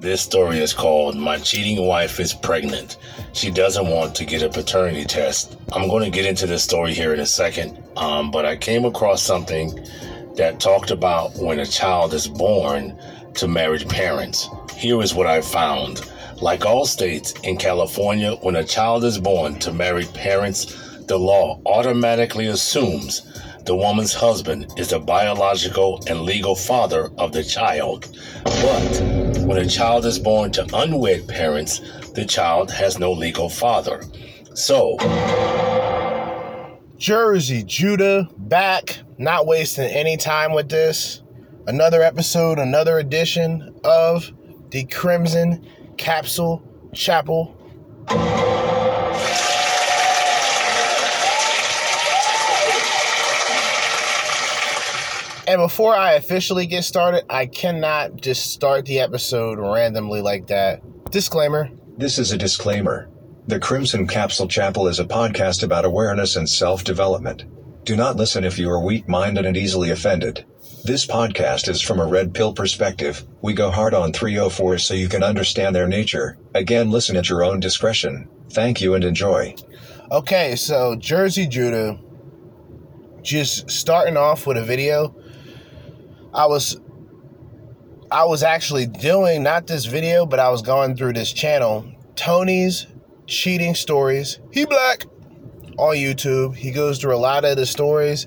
This story is called My Cheating Wife is Pregnant. She doesn't want to get a paternity test. I'm going to get into this story here in a second, um, but I came across something that talked about when a child is born to married parents. Here is what I found. Like all states, in California, when a child is born to married parents, the law automatically assumes the woman's husband is the biological and legal father of the child. But when a child is born to unwed parents, the child has no legal father. So, Jerzee Judah back, not wasting any time with this. Another episode, another edition of the Crimson Capsule Chapel. And before I officially get started, I cannot just start the episode randomly like that. Disclaimer This is a disclaimer. The Crimson Capsule Chapel is a podcast about awareness and self development. Do not listen if you are weak minded and easily offended. This podcast is from a red pill perspective. We go hard on 304 so you can understand their nature. Again, listen at your own discretion. Thank you and enjoy. Okay, so Jerzee Judah, just starting off with a video. I was I was actually doing not this video, but I was going through this channel, Tony's cheating stories. He black on YouTube. He goes through a lot of the stories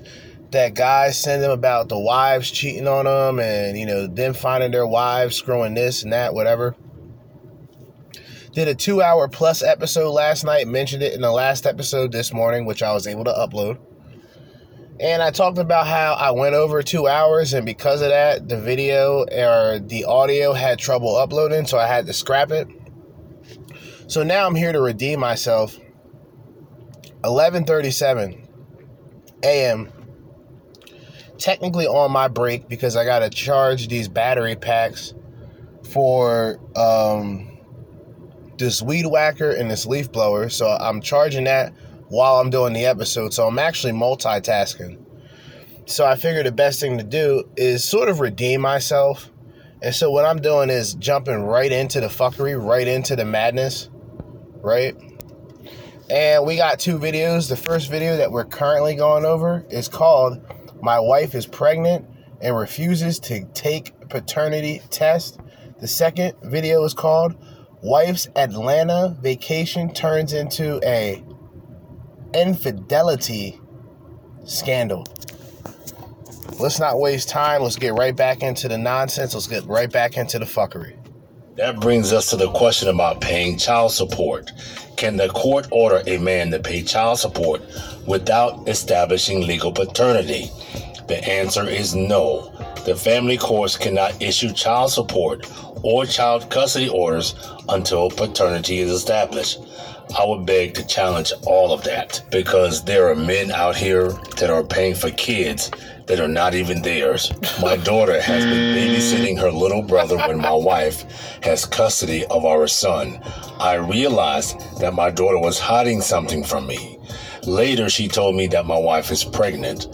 that guys send him about the wives cheating on them and you know them finding their wives screwing this and that whatever did a two hour plus episode last night mentioned it in the last episode this morning which i was able to upload and i talked about how i went over two hours and because of that the video or the audio had trouble uploading so i had to scrap it so now i'm here to redeem myself 11:37 a.m. Technically on my break because I gotta charge these battery packs for um, this weed whacker and this leaf blower. So I'm charging that while I'm doing the episode. So I'm actually multitasking. So I figured the best thing to do is sort of redeem myself. And so what I'm doing is jumping right into the fuckery, right into the madness, right? And we got two videos. The first video that we're currently going over is called My Wife is Pregnant and Refuses to Take Paternity Test. The second video is called Wife's Atlanta Vacation Turns into a Infidelity Scandal. Let's not waste time. Let's get right back into the nonsense. Let's get right back into the fuckery. that brings us to the question about paying child support. Can the court order a man to pay child support without establishing legal paternity? The answer is no. The family courts cannot issue child support or child custody orders until paternity is established. I would beg to challenge all of that because there are men out here that are paying for kids that are not even theirs. My daughter has been babysitting her little brother when my wife has custody of our son. I realized that my daughter was hiding something from me. Later, she told me that my wife is pregnant.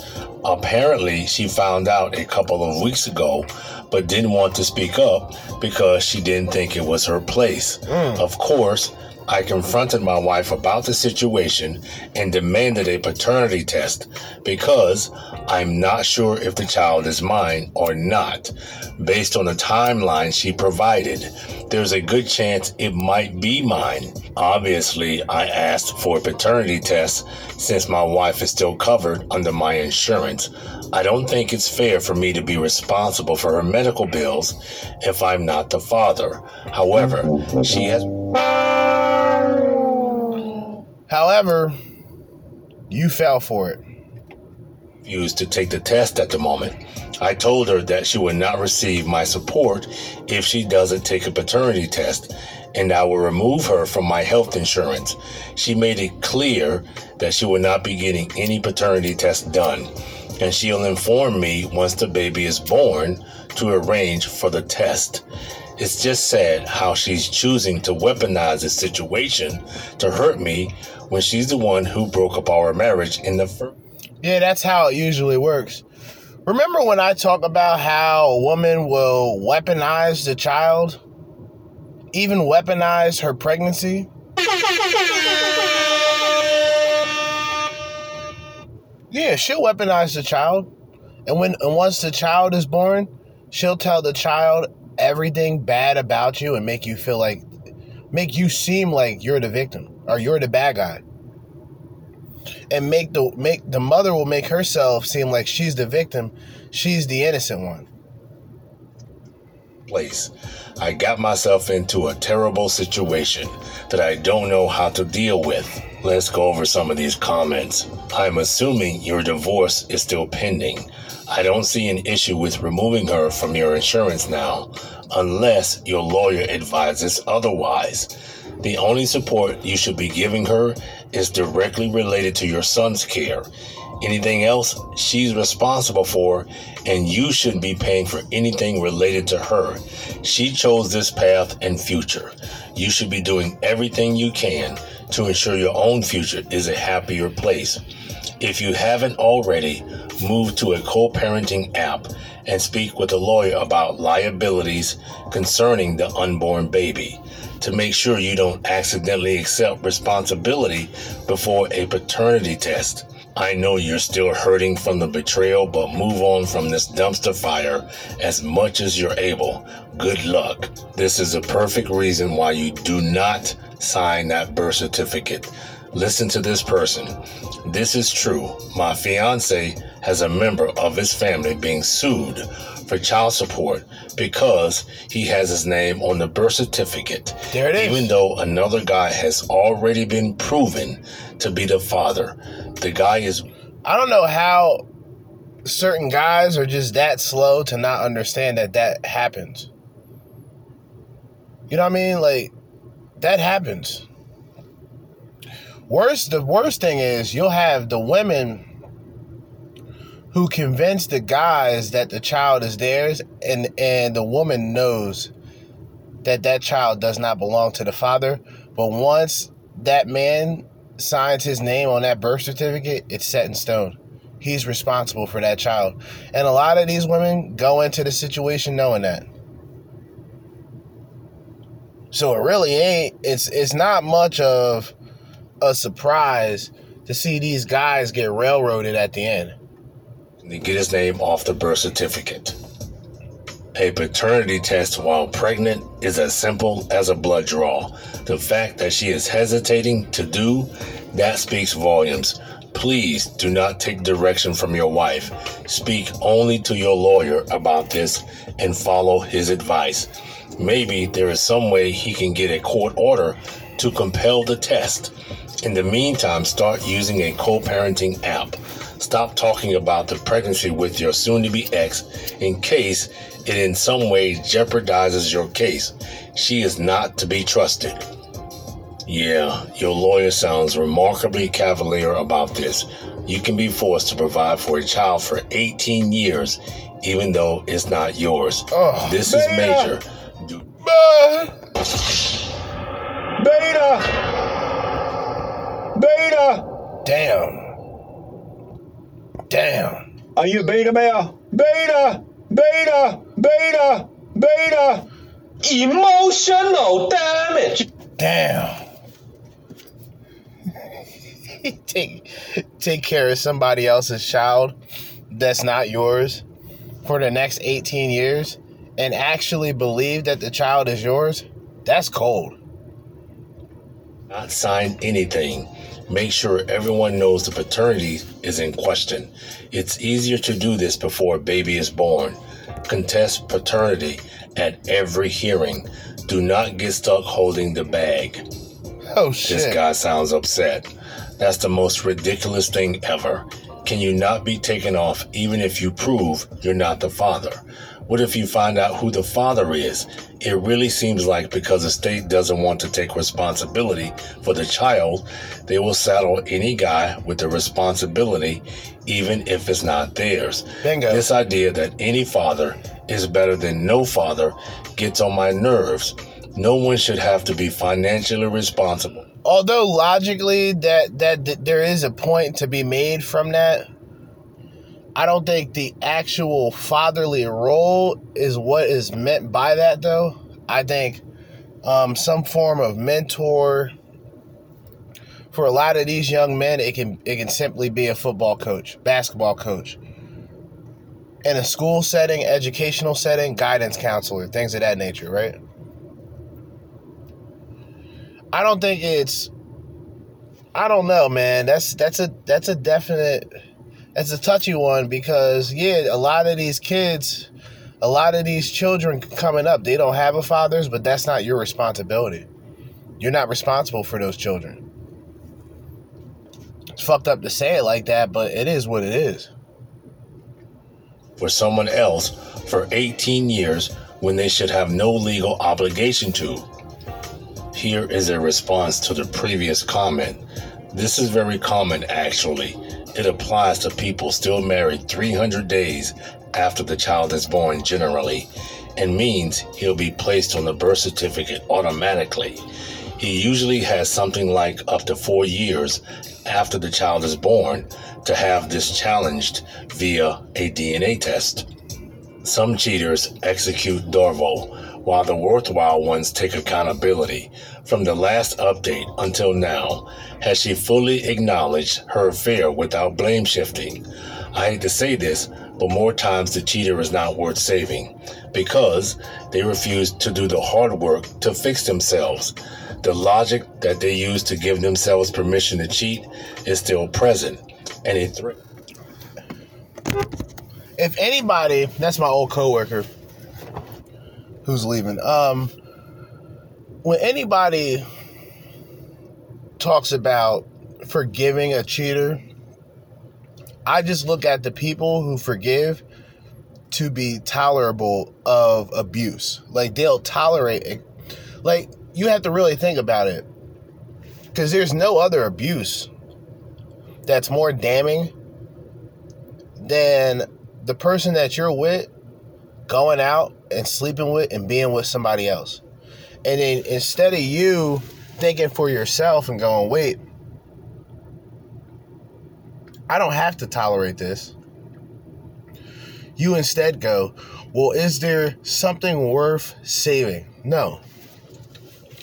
Apparently, she found out a couple of weeks ago, but didn't want to speak up because she didn't think it was her place. Mm. Of course, I confronted my wife about the situation and demanded a paternity test because I'm not sure if the child is mine or not. Based on the timeline she provided, there's a good chance it might be mine. Obviously, I asked for a paternity test since my wife is still covered under my insurance. I don't think it's fair for me to be responsible for her medical bills if I'm not the father. However, she has However, you fell for it. refused to take the test at the moment. I told her that she would not receive my support if she doesn't take a paternity test, and I will remove her from my health insurance. She made it clear that she will not be getting any paternity test done, and she'll inform me once the baby is born to arrange for the test. It's just sad how she's choosing to weaponize the situation to hurt me when she's the one who broke up our marriage in the first. Yeah, that's how it usually works. Remember when I talk about how a woman will weaponize the child? even weaponize her pregnancy. Yeah, she'll weaponize the child. And when and once the child is born, she'll tell the child everything bad about you and make you feel like make you seem like you're the victim or you're the bad guy. And make the make the mother will make herself seem like she's the victim, she's the innocent one. Place. I got myself into a terrible situation that I don't know how to deal with. Let's go over some of these comments. I'm assuming your divorce is still pending. I don't see an issue with removing her from your insurance now, unless your lawyer advises otherwise. The only support you should be giving her is directly related to your son's care. Anything else she's responsible for, and you shouldn't be paying for anything related to her. She chose this path and future. You should be doing everything you can to ensure your own future is a happier place. If you haven't already, move to a co parenting app and speak with a lawyer about liabilities concerning the unborn baby to make sure you don't accidentally accept responsibility before a paternity test. I know you're still hurting from the betrayal, but move on from this dumpster fire as much as you're able. Good luck. This is a perfect reason why you do not sign that birth certificate. Listen to this person. This is true. My fiance has a member of his family being sued for child support because he has his name on the birth certificate. There it is. Even though another guy has already been proven to be the father. The guy is I don't know how certain guys are just that slow to not understand that that happens. You know what I mean? Like that happens. Worst, the worst thing is you'll have the women who convince the guys that the child is theirs, and and the woman knows that that child does not belong to the father. But once that man signs his name on that birth certificate, it's set in stone. He's responsible for that child, and a lot of these women go into the situation knowing that. So it really ain't. It's it's not much of a surprise to see these guys get railroaded at the end. to get his name off the birth certificate. A paternity test while pregnant is as simple as a blood draw. The fact that she is hesitating to do that speaks volumes. Please do not take direction from your wife. Speak only to your lawyer about this and follow his advice. Maybe there is some way he can get a court order to compel the test. In the meantime, start using a co parenting app. Stop talking about the pregnancy with your soon to be ex in case it in some way jeopardizes your case. She is not to be trusted. Yeah, your lawyer sounds remarkably cavalier about this. You can be forced to provide for a child for 18 years, even though it's not yours. Oh, this is major. Do- Beta! Beta! Damn. Damn. Are you beta male? Beta! Beta! Beta! Beta! Emotional damage. Damn. take take care of somebody else's child that's not yours for the next 18 years and actually believe that the child is yours. That's cold. not sign anything. Make sure everyone knows the paternity is in question. It's easier to do this before a baby is born. Contest paternity at every hearing. Do not get stuck holding the bag. Oh shit. This guy sounds upset. That's the most ridiculous thing ever. Can you not be taken off even if you prove you're not the father? What if you find out who the father is? It really seems like because the state doesn't want to take responsibility for the child, they will saddle any guy with the responsibility, even if it's not theirs. Bingo. This idea that any father is better than no father gets on my nerves. No one should have to be financially responsible. Although logically that, that that there is a point to be made from that, I don't think the actual fatherly role is what is meant by that though. I think um, some form of mentor. For a lot of these young men, it can it can simply be a football coach, basketball coach, in a school setting, educational setting, guidance counselor, things of that nature, right? I don't think it's I don't know, man. That's that's a that's a definite that's a touchy one because yeah, a lot of these kids, a lot of these children coming up, they don't have a father's, but that's not your responsibility. You're not responsible for those children. It's fucked up to say it like that, but it is what it is. For someone else for 18 years when they should have no legal obligation to. Here is a response to the previous comment. This is very common actually. It applies to people still married 300 days after the child is born generally and means he'll be placed on the birth certificate automatically. He usually has something like up to four years after the child is born to have this challenged via a DNA test. Some cheaters execute DARVO while the worthwhile ones take accountability. From the last update until now, has she fully acknowledged her affair without blame shifting? I hate to say this, but more times the cheater is not worth saving because they refuse to do the hard work to fix themselves. The logic that they use to give themselves permission to cheat is still present, and threat. If anybody, that's my old coworker who's leaving. Um, when anybody talks about forgiving a cheater, I just look at the people who forgive to be tolerable of abuse. Like they'll tolerate it. Like you have to really think about it. Cuz there's no other abuse that's more damning than the person that you're with going out and sleeping with and being with somebody else. And then instead of you thinking for yourself and going, wait, I don't have to tolerate this. You instead go, well, is there something worth saving? No.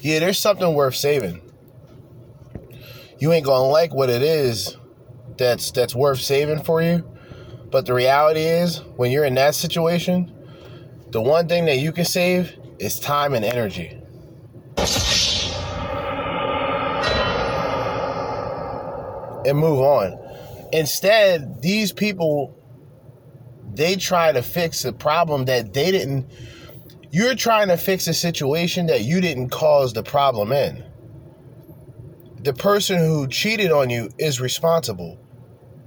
Yeah, there's something worth saving. You ain't gonna like what it is that's that's worth saving for you. But the reality is, when you're in that situation, the one thing that you can save is time and energy. And move on. Instead, these people they try to fix a problem that they didn't you're trying to fix a situation that you didn't cause the problem in. The person who cheated on you is responsible.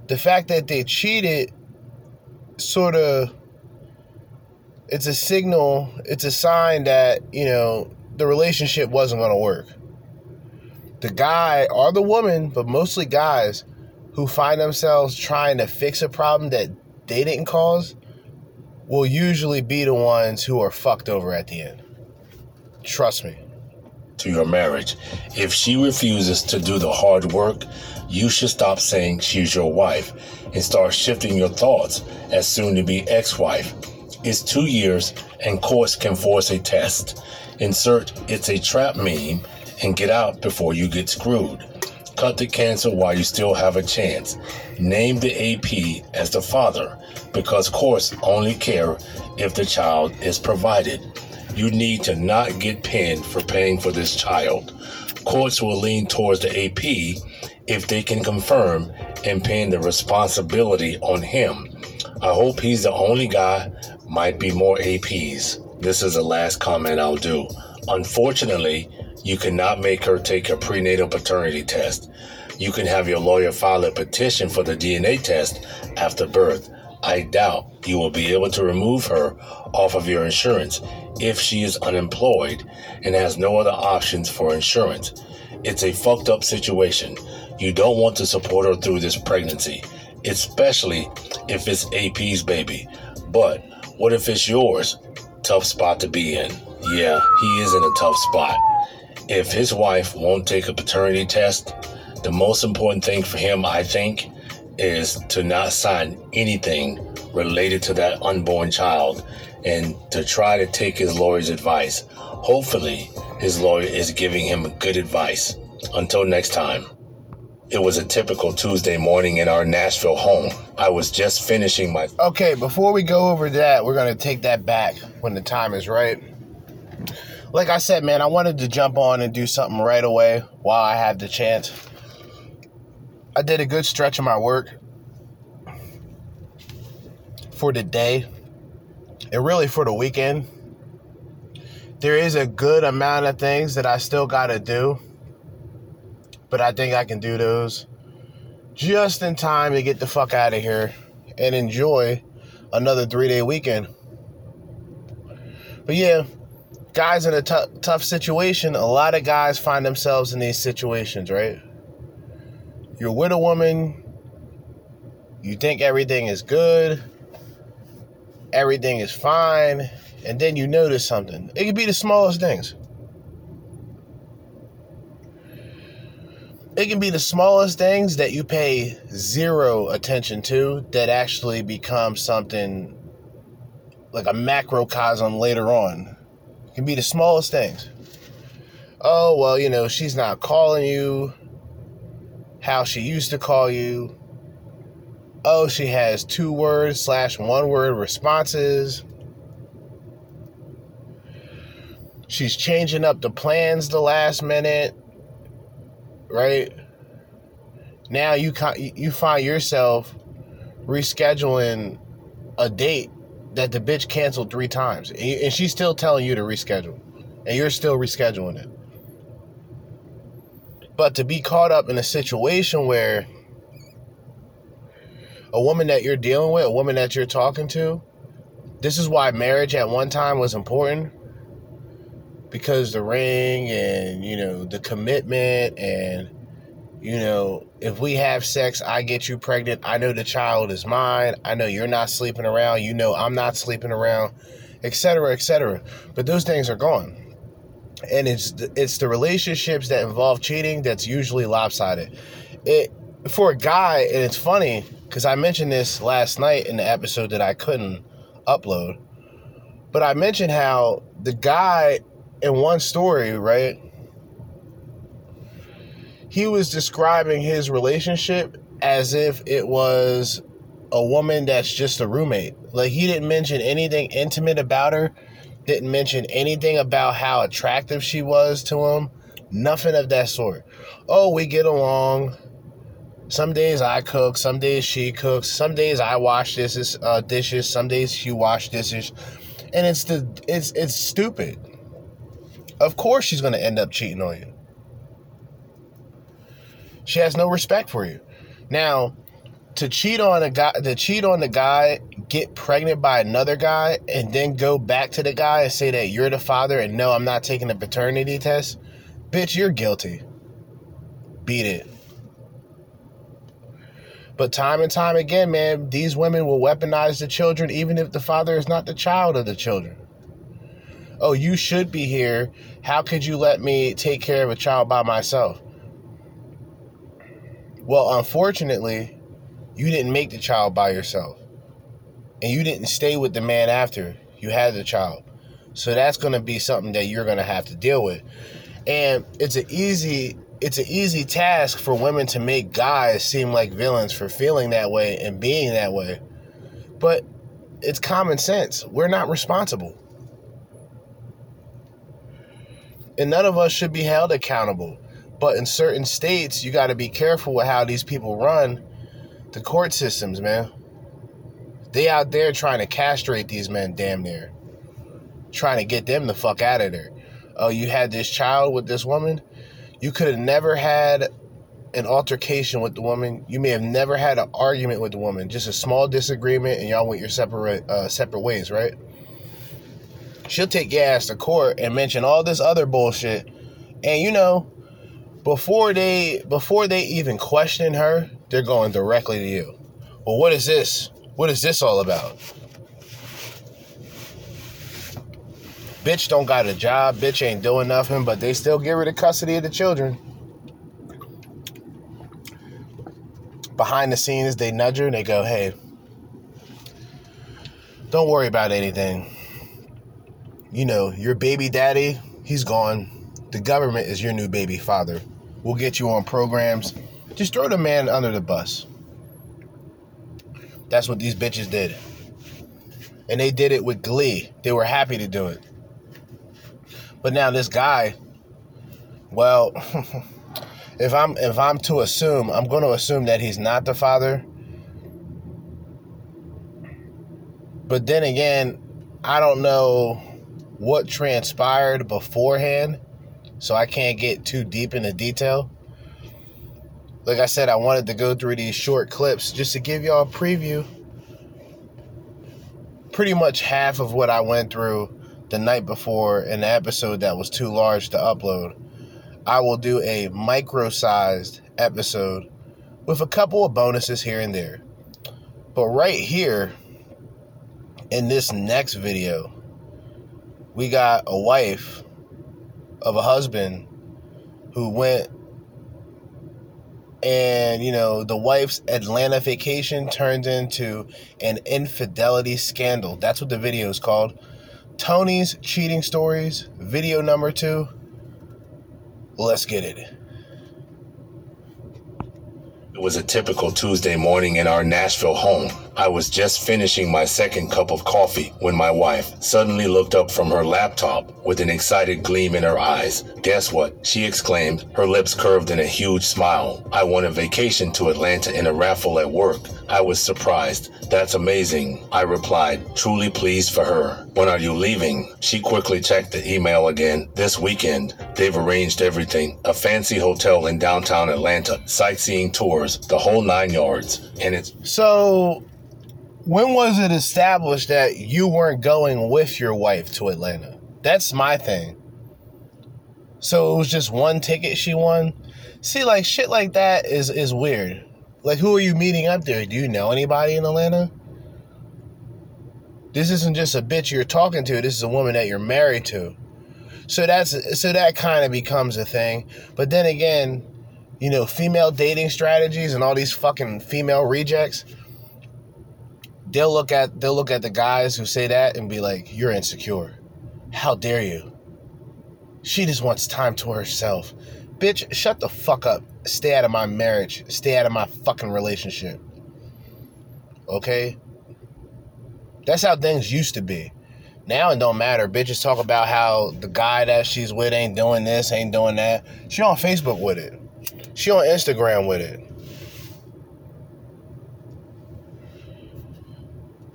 The fact that they cheated sort of it's a signal, it's a sign that, you know, the relationship wasn't going to work. The guy or the woman, but mostly guys who find themselves trying to fix a problem that they didn't cause will usually be the ones who are fucked over at the end. Trust me. To your marriage. If she refuses to do the hard work, you should stop saying she's your wife and start shifting your thoughts as soon to be ex wife is two years and courts can force a test. Insert it's a trap meme and get out before you get screwed. Cut the cancer while you still have a chance. Name the AP as the father because courts only care if the child is provided. You need to not get pinned for paying for this child. Courts will lean towards the AP if they can confirm and pin the responsibility on him. I hope he's the only guy might be more APs. This is the last comment I'll do. Unfortunately, you cannot make her take a prenatal paternity test. You can have your lawyer file a petition for the DNA test after birth. I doubt you will be able to remove her off of your insurance if she is unemployed and has no other options for insurance. It's a fucked up situation. You don't want to support her through this pregnancy, especially if it's AP's baby. But what if it's yours? Tough spot to be in. Yeah, he is in a tough spot. If his wife won't take a paternity test, the most important thing for him, I think, is to not sign anything related to that unborn child and to try to take his lawyer's advice. Hopefully, His lawyer is giving him good advice. Until next time. It was a typical Tuesday morning in our Nashville home. I was just finishing my Okay, before we go over that, we're gonna take that back when the time is right. Like I said, man, I wanted to jump on and do something right away while I had the chance. I did a good stretch of my work for the day and really for the weekend. There is a good amount of things that I still gotta do, but I think I can do those just in time to get the fuck out of here and enjoy another three day weekend. But yeah, guys in a tough tough situation, a lot of guys find themselves in these situations, right? You're with a woman, you think everything is good, everything is fine, and then you notice something. It could be the smallest things. It can be the smallest things that you pay zero attention to that actually become something like a macrocosm later on. It can be the smallest things. Oh, well, you know, she's not calling you how she used to call you. Oh, she has two word slash one word responses. She's changing up the plans the last minute, right? Now you you find yourself rescheduling a date that the bitch canceled three times, and she's still telling you to reschedule, and you're still rescheduling it. But to be caught up in a situation where a woman that you're dealing with, a woman that you're talking to, this is why marriage at one time was important because the ring and you know the commitment and you know if we have sex i get you pregnant. I know the child is mine. I know you're not sleeping around. You know i'm not sleeping around etc etc but those things are gone. And it's it's the relationships that involve cheating that's usually lopsided. It for a guy and it's funny because i mentioned this last night in the episode that i couldn't upload but i mentioned how the guy in one story, right? He was describing his relationship as if it was a woman that's just a roommate. Like he didn't mention anything intimate about her, didn't mention anything about how attractive she was to him, nothing of that sort. Oh, we get along. Some days I cook, some days she cooks, some days I wash dishes, uh, dishes, some days she wash dishes, and it's the it's it's stupid of course she's going to end up cheating on you. She has no respect for you. Now, to cheat on a guy, to cheat on the guy, get pregnant by another guy, and then go back to the guy and say that you're the father and no, I'm not taking a paternity test, bitch, you're guilty. Beat it. But time and time again, man, these women will weaponize the children even if the father is not the child of the children oh, you should be here. How could you let me take care of a child by myself? Well, unfortunately, you didn't make the child by yourself. And you didn't stay with the man after you had the child. So that's going to be something that you're going to have to deal with. And it's an easy it's an easy task for women to make guys seem like villains for feeling that way and being that way. But it's common sense. We're not responsible. And none of us should be held accountable. But in certain states, you got to be careful with how these people run the court systems, man. They out there trying to castrate these men damn near. Trying to get them the fuck out of there. Oh, you had this child with this woman? You could have never had an altercation with the woman. You may have never had an argument with the woman. Just a small disagreement and y'all went your separate uh, separate ways, right? She'll take your ass to court and mention all this other bullshit. And you know, before they before they even question her, they're going directly to you. Well, what is this? What is this all about? Bitch don't got a job, bitch ain't doing nothing, but they still give her the custody of the children. Behind the scenes, they nudge her and they go, hey, don't worry about anything you know, your baby daddy, he's gone. the government is your new baby father. We'll get you on programs. Just throw the man under the bus. That's what these bitches did. And they did it with glee. They were happy to do it. But now this guy, well, if I'm if I'm to assume, I'm going to assume that he's not the father. But then again, I don't know what transpired beforehand, so I can't get too deep into detail. Like I said, I wanted to go through these short clips just to give y'all a preview. Pretty much half of what I went through the night before an episode that was too large to upload. I will do a micro sized episode with a couple of bonuses here and there. But right here in this next video, we got a wife of a husband who went and you know the wife's Atlanta vacation turned into an infidelity scandal. That's what the video is called. Tony's cheating stories, video number two. Let's get it. It was a typical Tuesday morning in our Nashville home. I was just finishing my second cup of coffee when my wife suddenly looked up from her laptop with an excited gleam in her eyes. Guess what? She exclaimed, her lips curved in a huge smile. I won a vacation to Atlanta in a raffle at work. I was surprised. That's amazing. I replied, truly pleased for her. When are you leaving? She quickly checked the email again. This weekend. They've arranged everything. A fancy hotel in downtown Atlanta, sightseeing tours, the whole nine yards. And it's So, when was it established that you weren't going with your wife to Atlanta? That's my thing. So it was just one ticket she won. See, like shit like that is is weird. Like, who are you meeting up there? Do you know anybody in Atlanta? This isn't just a bitch you're talking to. This is a woman that you're married to. So that's so that kind of becomes a thing. But then again, you know, female dating strategies and all these fucking female rejects. They'll look at they'll look at the guys who say that and be like, "You're insecure. How dare you? She just wants time to herself." Bitch, shut the fuck up. Stay out of my marriage. Stay out of my fucking relationship. Okay? That's how things used to be. Now it don't matter. Bitches talk about how the guy that she's with ain't doing this, ain't doing that. She on Facebook with it. She on Instagram with it.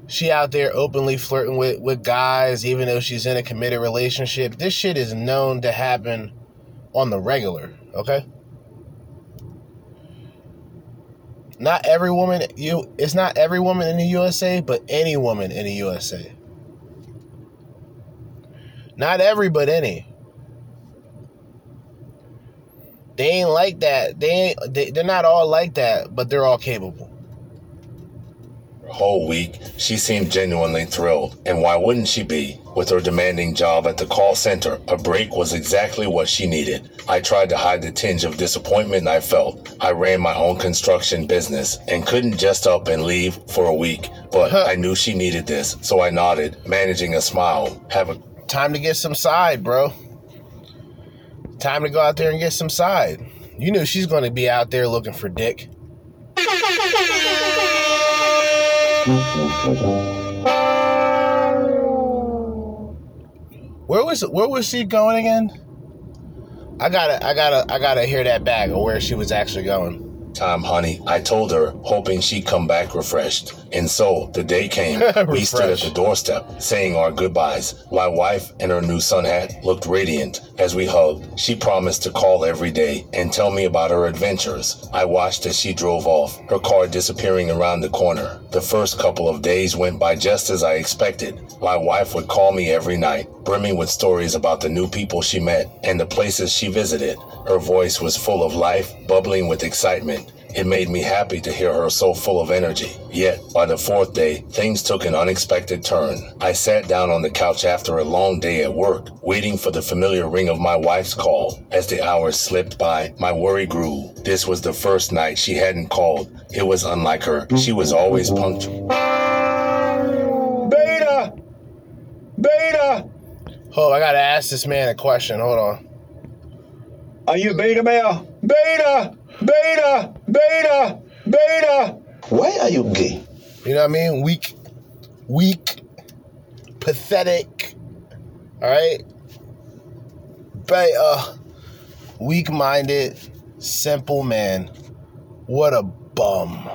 She out there openly flirting with, with guys, even though she's in a committed relationship. This shit is known to happen on the regular, okay? Not every woman you it's not every woman in the USA, but any woman in the USA. Not every, but any. They ain't like that. They ain't they, they're not all like that, but they're all capable. Whole week, she seemed genuinely thrilled. And why wouldn't she be? With her demanding job at the call center, a break was exactly what she needed. I tried to hide the tinge of disappointment I felt. I ran my own construction business and couldn't just up and leave for a week, but I knew she needed this, so I nodded, managing a smile. Have a Time to get some side, bro. Time to go out there and get some side. You knew she's going to be out there looking for dick. Where was where was she going again? I gotta I gotta I gotta hear that back of where she was actually going. Time, honey, I told her, hoping she'd come back refreshed. And so the day came. we stood at the doorstep, saying our goodbyes. My wife and her new sun hat looked radiant as we hugged. She promised to call every day and tell me about her adventures. I watched as she drove off, her car disappearing around the corner. The first couple of days went by just as I expected. My wife would call me every night, brimming with stories about the new people she met and the places she visited. Her voice was full of life, bubbling with excitement. It made me happy to hear her so full of energy. Yet, by the fourth day, things took an unexpected turn. I sat down on the couch after a long day at work, waiting for the familiar ring of my wife's call. As the hours slipped by, my worry grew. This was the first night she hadn't called. It was unlike her. She was always punctual. Beta! Beta! Oh, I gotta ask this man a question. Hold on. Are you beta male? Beta! Beta! Beta! Beta! Why are you gay? You know what I mean? Weak, weak, pathetic. All right, but uh, weak-minded, simple man. What a bum.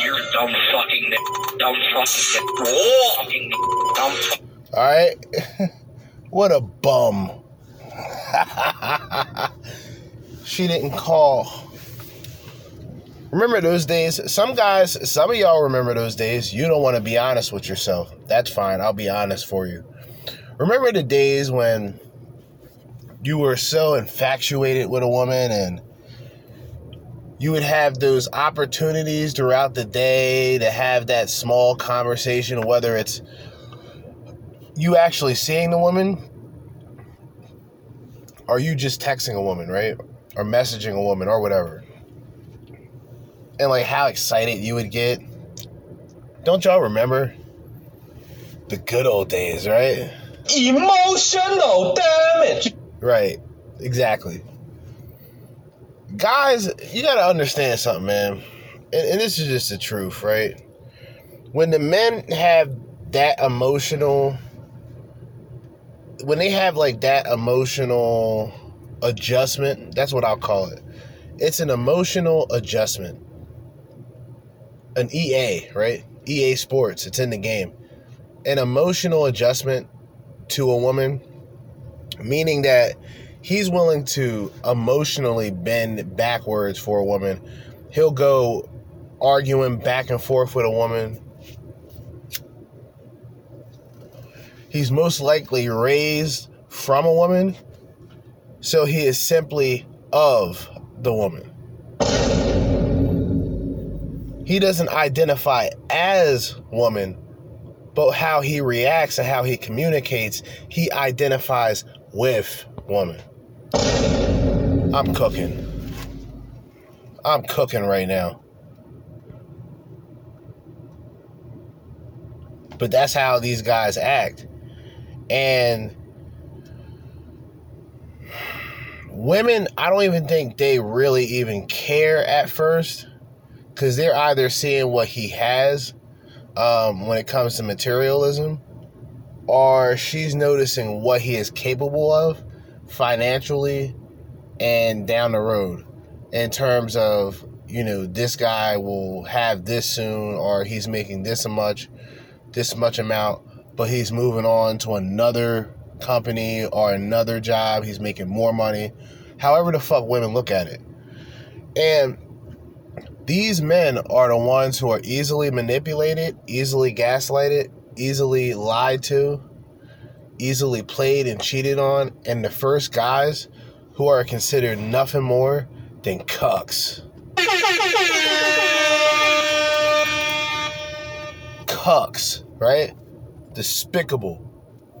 You're a dumb fucking n- dumb fucking n- fucking n- dumb. fu- All right, what a bum. she didn't call. Remember those days? Some guys, some of y'all remember those days. You don't want to be honest with yourself. That's fine. I'll be honest for you. Remember the days when you were so infatuated with a woman and you would have those opportunities throughout the day to have that small conversation, whether it's you actually seeing the woman or you just texting a woman, right? Or messaging a woman or whatever. And like how excited you would get. Don't y'all remember the good old days, right? Emotional damage. Right. Exactly. Guys, you got to understand something, man. And, and this is just the truth, right? When the men have that emotional, when they have like that emotional adjustment, that's what I'll call it. It's an emotional adjustment. An EA, right? EA Sports, it's in the game. An emotional adjustment to a woman meaning that he's willing to emotionally bend backwards for a woman. He'll go arguing back and forth with a woman. He's most likely raised from a woman, so he is simply of the woman. He doesn't identify as woman, but how he reacts and how he communicates, he identifies with woman. I'm cooking. I'm cooking right now. But that's how these guys act. And women, I don't even think they really even care at first because they're either seeing what he has um, when it comes to materialism or she's noticing what he is capable of financially and down the road in terms of you know this guy will have this soon or he's making this much this much amount but he's moving on to another company or another job. He's making more money. However the fuck women look at it. And these men are the ones who are easily manipulated easily gaslighted easily lied to, easily played and cheated on, and the first guys who are considered nothing more than cucks. Cucks, right? Despicable.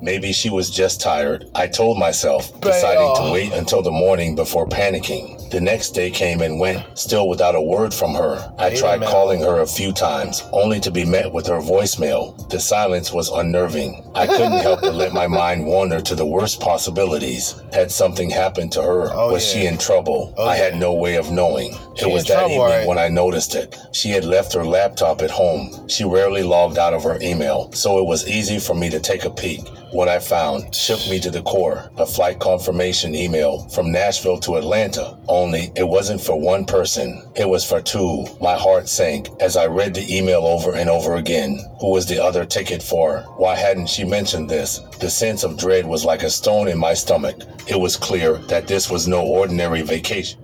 Maybe she was just tired. I told myself, deciding to wait until the morning before panicking. The next day came and went, still without a word from her. I tried calling her a few times, only to be met with her voicemail. The silence was unnerving. I couldn't help but let my mind wander to the worst possibilities. Had something happened to her? Oh, was yeah. she in trouble? Oh, I yeah. had no way of knowing. She it was that trouble, evening alright. when I noticed it. She had left her laptop at home. She rarely logged out of her email, so it was easy for me to take a peek. What I found shook me to the core. A flight confirmation email from Nashville to Atlanta. Only it wasn't for one person. It was for two. My heart sank as I read the email over and over again. Who was the other ticket for? Why hadn't she mentioned this? The sense of dread was like a stone in my stomach. It was clear that this was no ordinary vacation.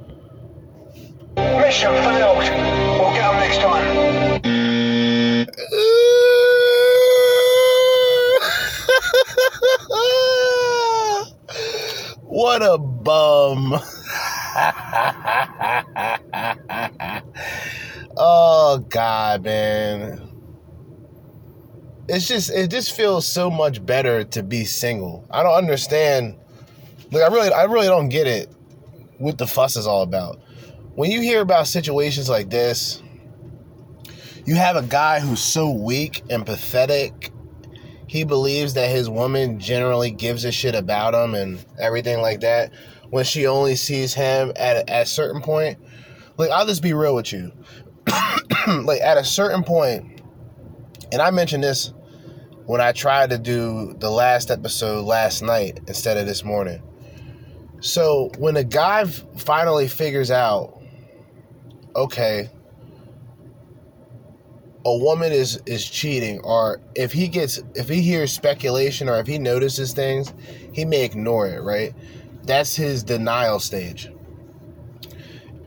Mission failed. We'll get get 'em next time. what a bum. oh god, man. It's just it just feels so much better to be single. I don't understand. Like I really I really don't get it what the fuss is all about. When you hear about situations like this, you have a guy who's so weak and pathetic. He believes that his woman generally gives a shit about him and everything like that. When she only sees him at at a certain point. Like I'll just be real with you. like at a certain point, and I mentioned this when I tried to do the last episode last night instead of this morning. So when a guy finally figures out, okay, a woman is is cheating, or if he gets if he hears speculation or if he notices things, he may ignore it, right? That's his denial stage.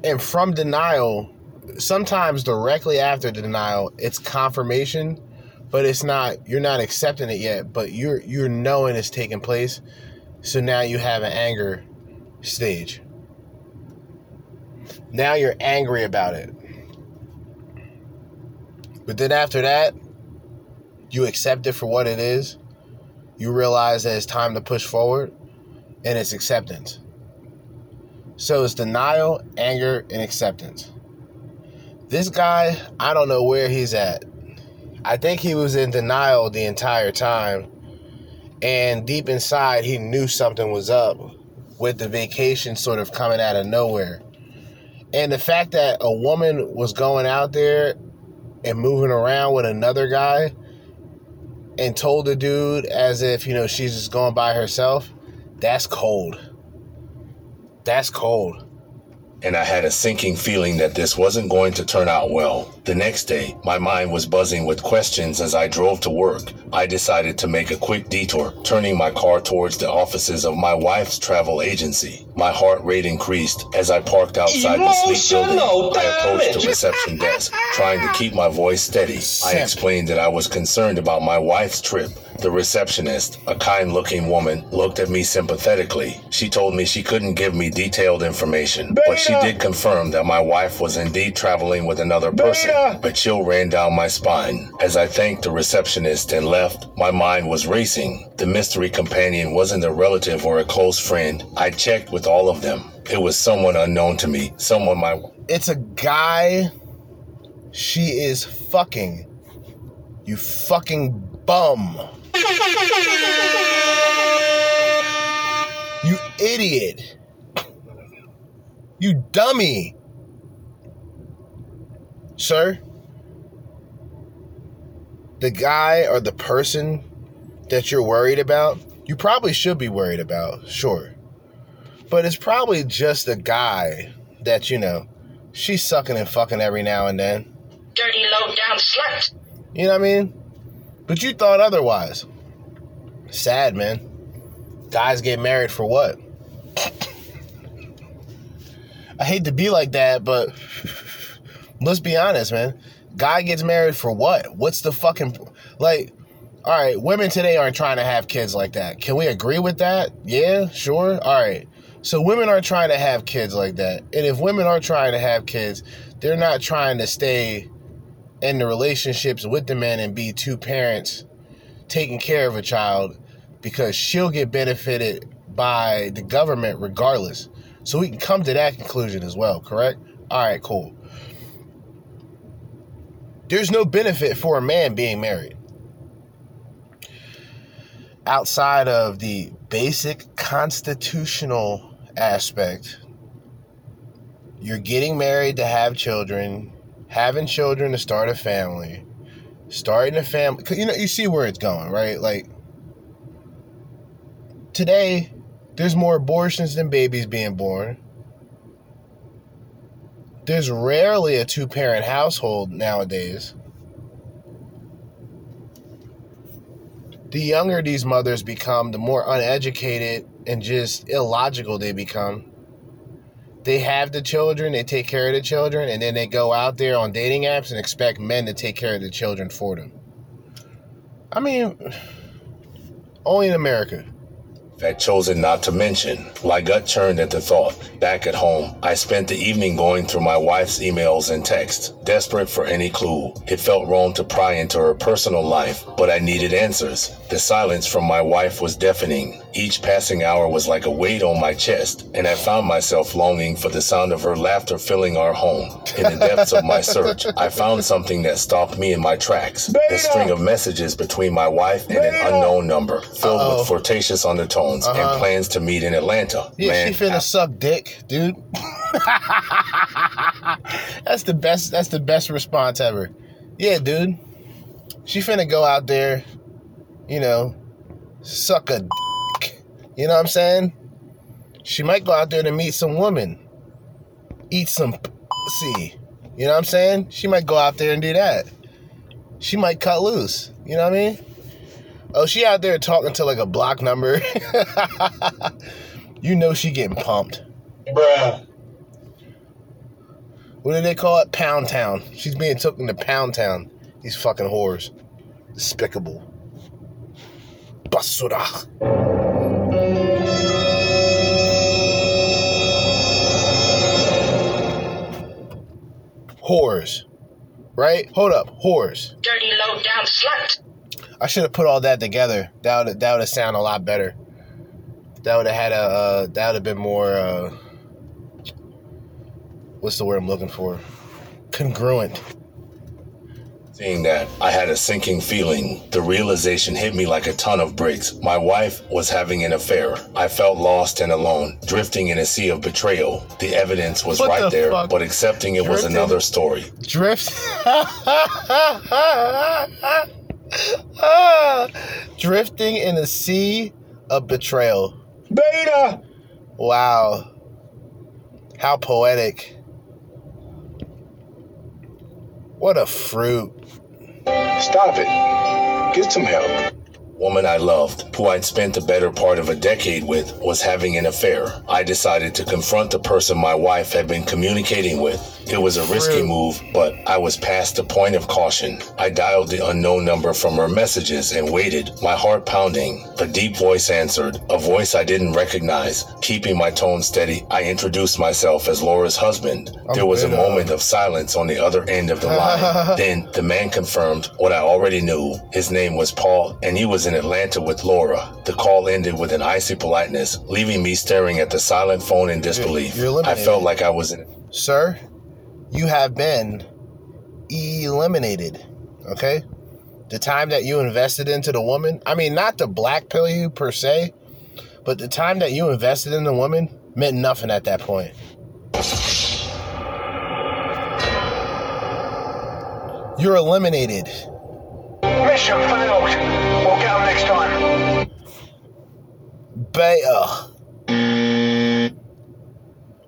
And from denial, sometimes directly after the denial, it's confirmation, but it's not you're not accepting it yet, but you're you're knowing it's taking place. So now you have an anger stage. Now you're angry about it. But then after that, you accept it for what it is. You realize that it's time to push forward, and it's acceptance. So it's denial, anger, and acceptance. This guy, I don't know where he's at. I think he was in denial the entire time. And deep inside, he knew something was up with the vacation sort of coming out of nowhere. And the fact that a woman was going out there and moving around with another guy and told the dude as if, you know, she's just going by herself, that's cold. That's cold. and I had a sinking feeling that this wasn't going to turn out well. The next day, my mind was buzzing with questions as I drove to work. I decided to make a quick detour, turning my car towards the offices of my wife's travel agency. My heart rate increased as I parked outside the sleep building. Emotional I approached the reception desk, trying to keep my voice steady. I explained that I was concerned about my wife's trip. The receptionist, a kind looking woman, looked at me sympathetically. She told me she couldn't give me detailed information, but she did confirm that my wife was indeed traveling with another person. Beta. A chill ran down my spine. As I thanked the receptionist and left, my mind was racing. The mystery companion wasn't a relative or a close friend. I checked with all of them. It was someone unknown to me, someone my It's a guy she is fucking. You fucking bum. You idiot. You dummy. Sir, the guy or the person that you're worried about, you probably should be worried about, sure. But it's probably just a guy that, you know, she's sucking and fucking every now and then. Dirty low down slut. You know what I mean? But you thought otherwise. Sad, man. Guys get married for what? I hate to be like that, but let's be honest, man. Guy gets married for what? What's the fucking like? All right, women today aren't trying to have kids like that. Can we agree with that? Yeah, sure. All right. So women aren't trying to have kids like that. And if women are trying to have kids, they're not trying to stay in the relationships with the men and be two parents taking care of a child because she'll get benefited by the government regardless. So we can come to that conclusion as well, correct? All right, cool. There's no benefit for a man being married outside of the basic constitutional aspect. You're getting married to have children, having children to start a family, starting a family. You know, you see where it's going, right? Like today, there's more abortions than babies being born. There's rarely a two parent household nowadays. The younger these mothers become, the more uneducated and just illogical they become. They have the children, they take care of the children, and then they go out there on dating apps and expect men to take care of the children for them. I mean, only in America. Had chosen not to mention. My gut churned at the thought. Back at home, I spent the evening going through my wife's emails and texts, desperate for any clue. It felt wrong to pry into her personal life, but I needed answers. The silence from my wife was deafening. Each passing hour was like a weight on my chest, and I found myself longing for the sound of her laughter filling our home. In the depths of my search, I found something that stopped me in my tracks. The string of messages between my wife and an unknown number, filled Uh-oh. with flirtatious undertones. Uh-huh. and plans to meet in Atlanta. Yeah, Man, she finna I- suck dick, dude. that's the best. That's the best response ever. Yeah, dude. She finna go out there, you know, suck a dick. You know what I'm saying? She might go out there to meet some woman, eat some pussy. You know what I'm saying? She might go out there and do that. She might cut loose. You know what I mean? Oh, she out there talking to like a block number. you know she getting pumped. Bruh. What do they call it? Pound Town. She's being taken to Pound Town. These fucking whores. Despicable. Basura. Whores. Right? Hold up. Whores. Dirty low down slut. I should have put all that together. That would that would have sounded a lot better. That would have had a uh, that would have been more. Uh, what's the word I'm looking for? Congruent. Seeing that, I had a sinking feeling. The realization hit me like a ton of bricks. My wife was having an affair. I felt lost and alone, drifting in a sea of betrayal. The evidence was What right the there, fuck? but accepting it was another story. Drift. Ah, drifting in a sea of betrayal. Beta. Wow. How poetic. What a fruit. Stop it. Get some help. Woman I loved, who I'd spent the better part of a decade with, was having an affair. I decided to confront the person my wife had been communicating with. It was a risky move, but I was past the point of caution. I dialed the unknown number from her messages and waited, my heart pounding. A deep voice answered, a voice I didn't recognize. Keeping my tone steady, I introduced myself as Laura's husband. There was a moment of silence on the other end of the line. then the man confirmed what I already knew. His name was Paul, and he was in Atlanta with Laura. The call ended with an icy politeness, leaving me staring at the silent phone in disbelief. you're I felt like I was in. Sir, you have been eliminated. Okay? The time that you invested into the woman, I mean, not to black pill you per se, but the time that you invested in the woman meant nothing at that point. You're eliminated. Mission failed. We'll get 'em next time. Beta.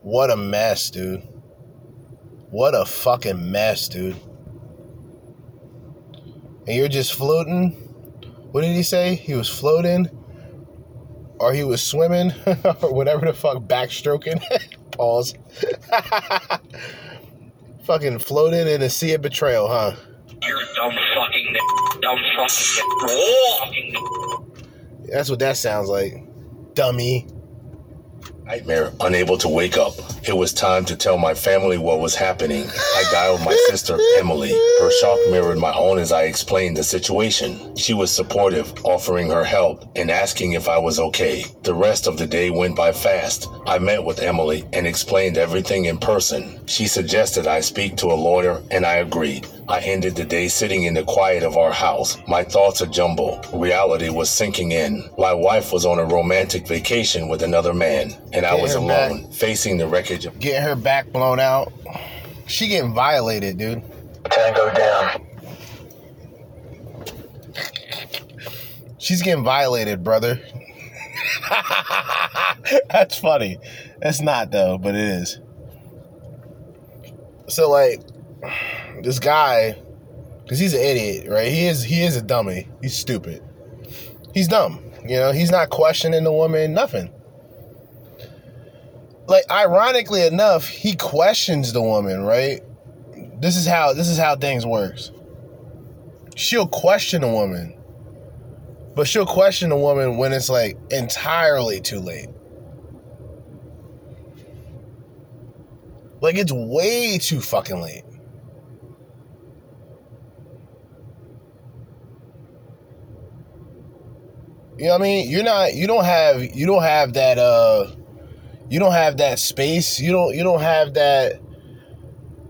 What a mess, dude. What a fucking mess, dude. And you're just floating. What did he say? He was floating, or he was swimming, or whatever the fuck, backstroking. Pause. fucking floating in a sea of betrayal, huh? You're dumb fucking n- That's what that sounds like. Dummy. Nightmare, unable to wake up. It was time to tell my family what was happening. I dialed my sister, Emily. Her shock mirrored my own as I explained the situation. She was supportive, offering her help and asking if I was okay. The rest of the day went by fast. I met with Emily and explained everything in person. She suggested I speak to a lawyer, and I agreed. I ended the day sitting in the quiet of our house. My thoughts a jumble. Reality was sinking in. My wife was on a romantic vacation with another man, and I was alone, facing the wreckage of Getting her back blown out. She getting violated, dude. Tango down. She's getting violated, brother. That's funny. That's not though, but it is. So like this guy, because he's an idiot, right? He is he is a dummy. He's stupid. He's dumb. You know, he's not questioning the woman, nothing. Like ironically enough, he questions the woman, right? This is how this is how things works. She'll question a woman but she'll question a woman when it's like entirely too late. Like it's way too fucking late. You know what I mean? You're not you don't have you don't have that uh you don't have that space. You don't you don't have that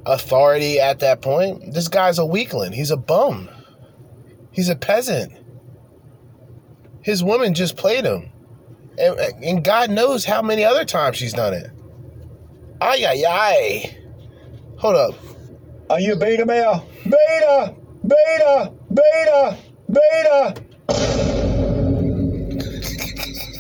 authority at that point. This guy's a weakling. He's a bum. He's a peasant his woman just played him And, and God knows how many other times she's done it. Ay, ay, ay. Hold up. Are you beta male? Beta! Beta! Beta! Beta!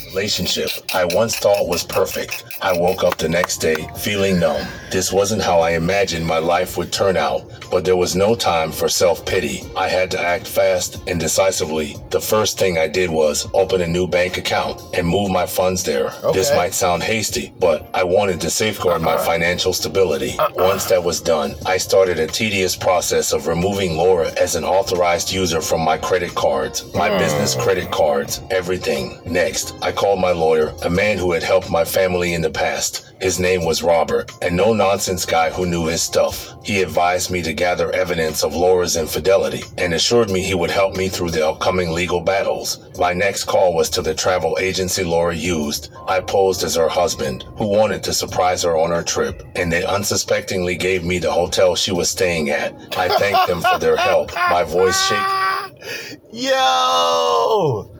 Relationship I once thought was perfect. I woke up the next day feeling numb. This wasn't how I imagined my life would turn out, but there was no time for self pity. I had to act fast and decisively. The first thing I did was open a new bank account and move my funds there. This might sound hasty, but I wanted to safeguard my financial stability. Uh, uh. Once that was done, I started a tedious process of removing Laura as an authorized user from my credit cards, my hmm. business credit cards, everything. Next, I called my lawyer, a man who had helped my family in the past. His name was Robert, a no nonsense guy who knew his stuff. He advised me to gather evidence of Laura's infidelity and assured me he would help me through the upcoming legal battles. My next call was to the travel agency Laura used. I posed as her husband, who wanted to surprise her on her trip, and they unsuspectingly gave me the hotel she was staying at. I thanked them for their help, my voice shaking. Yo!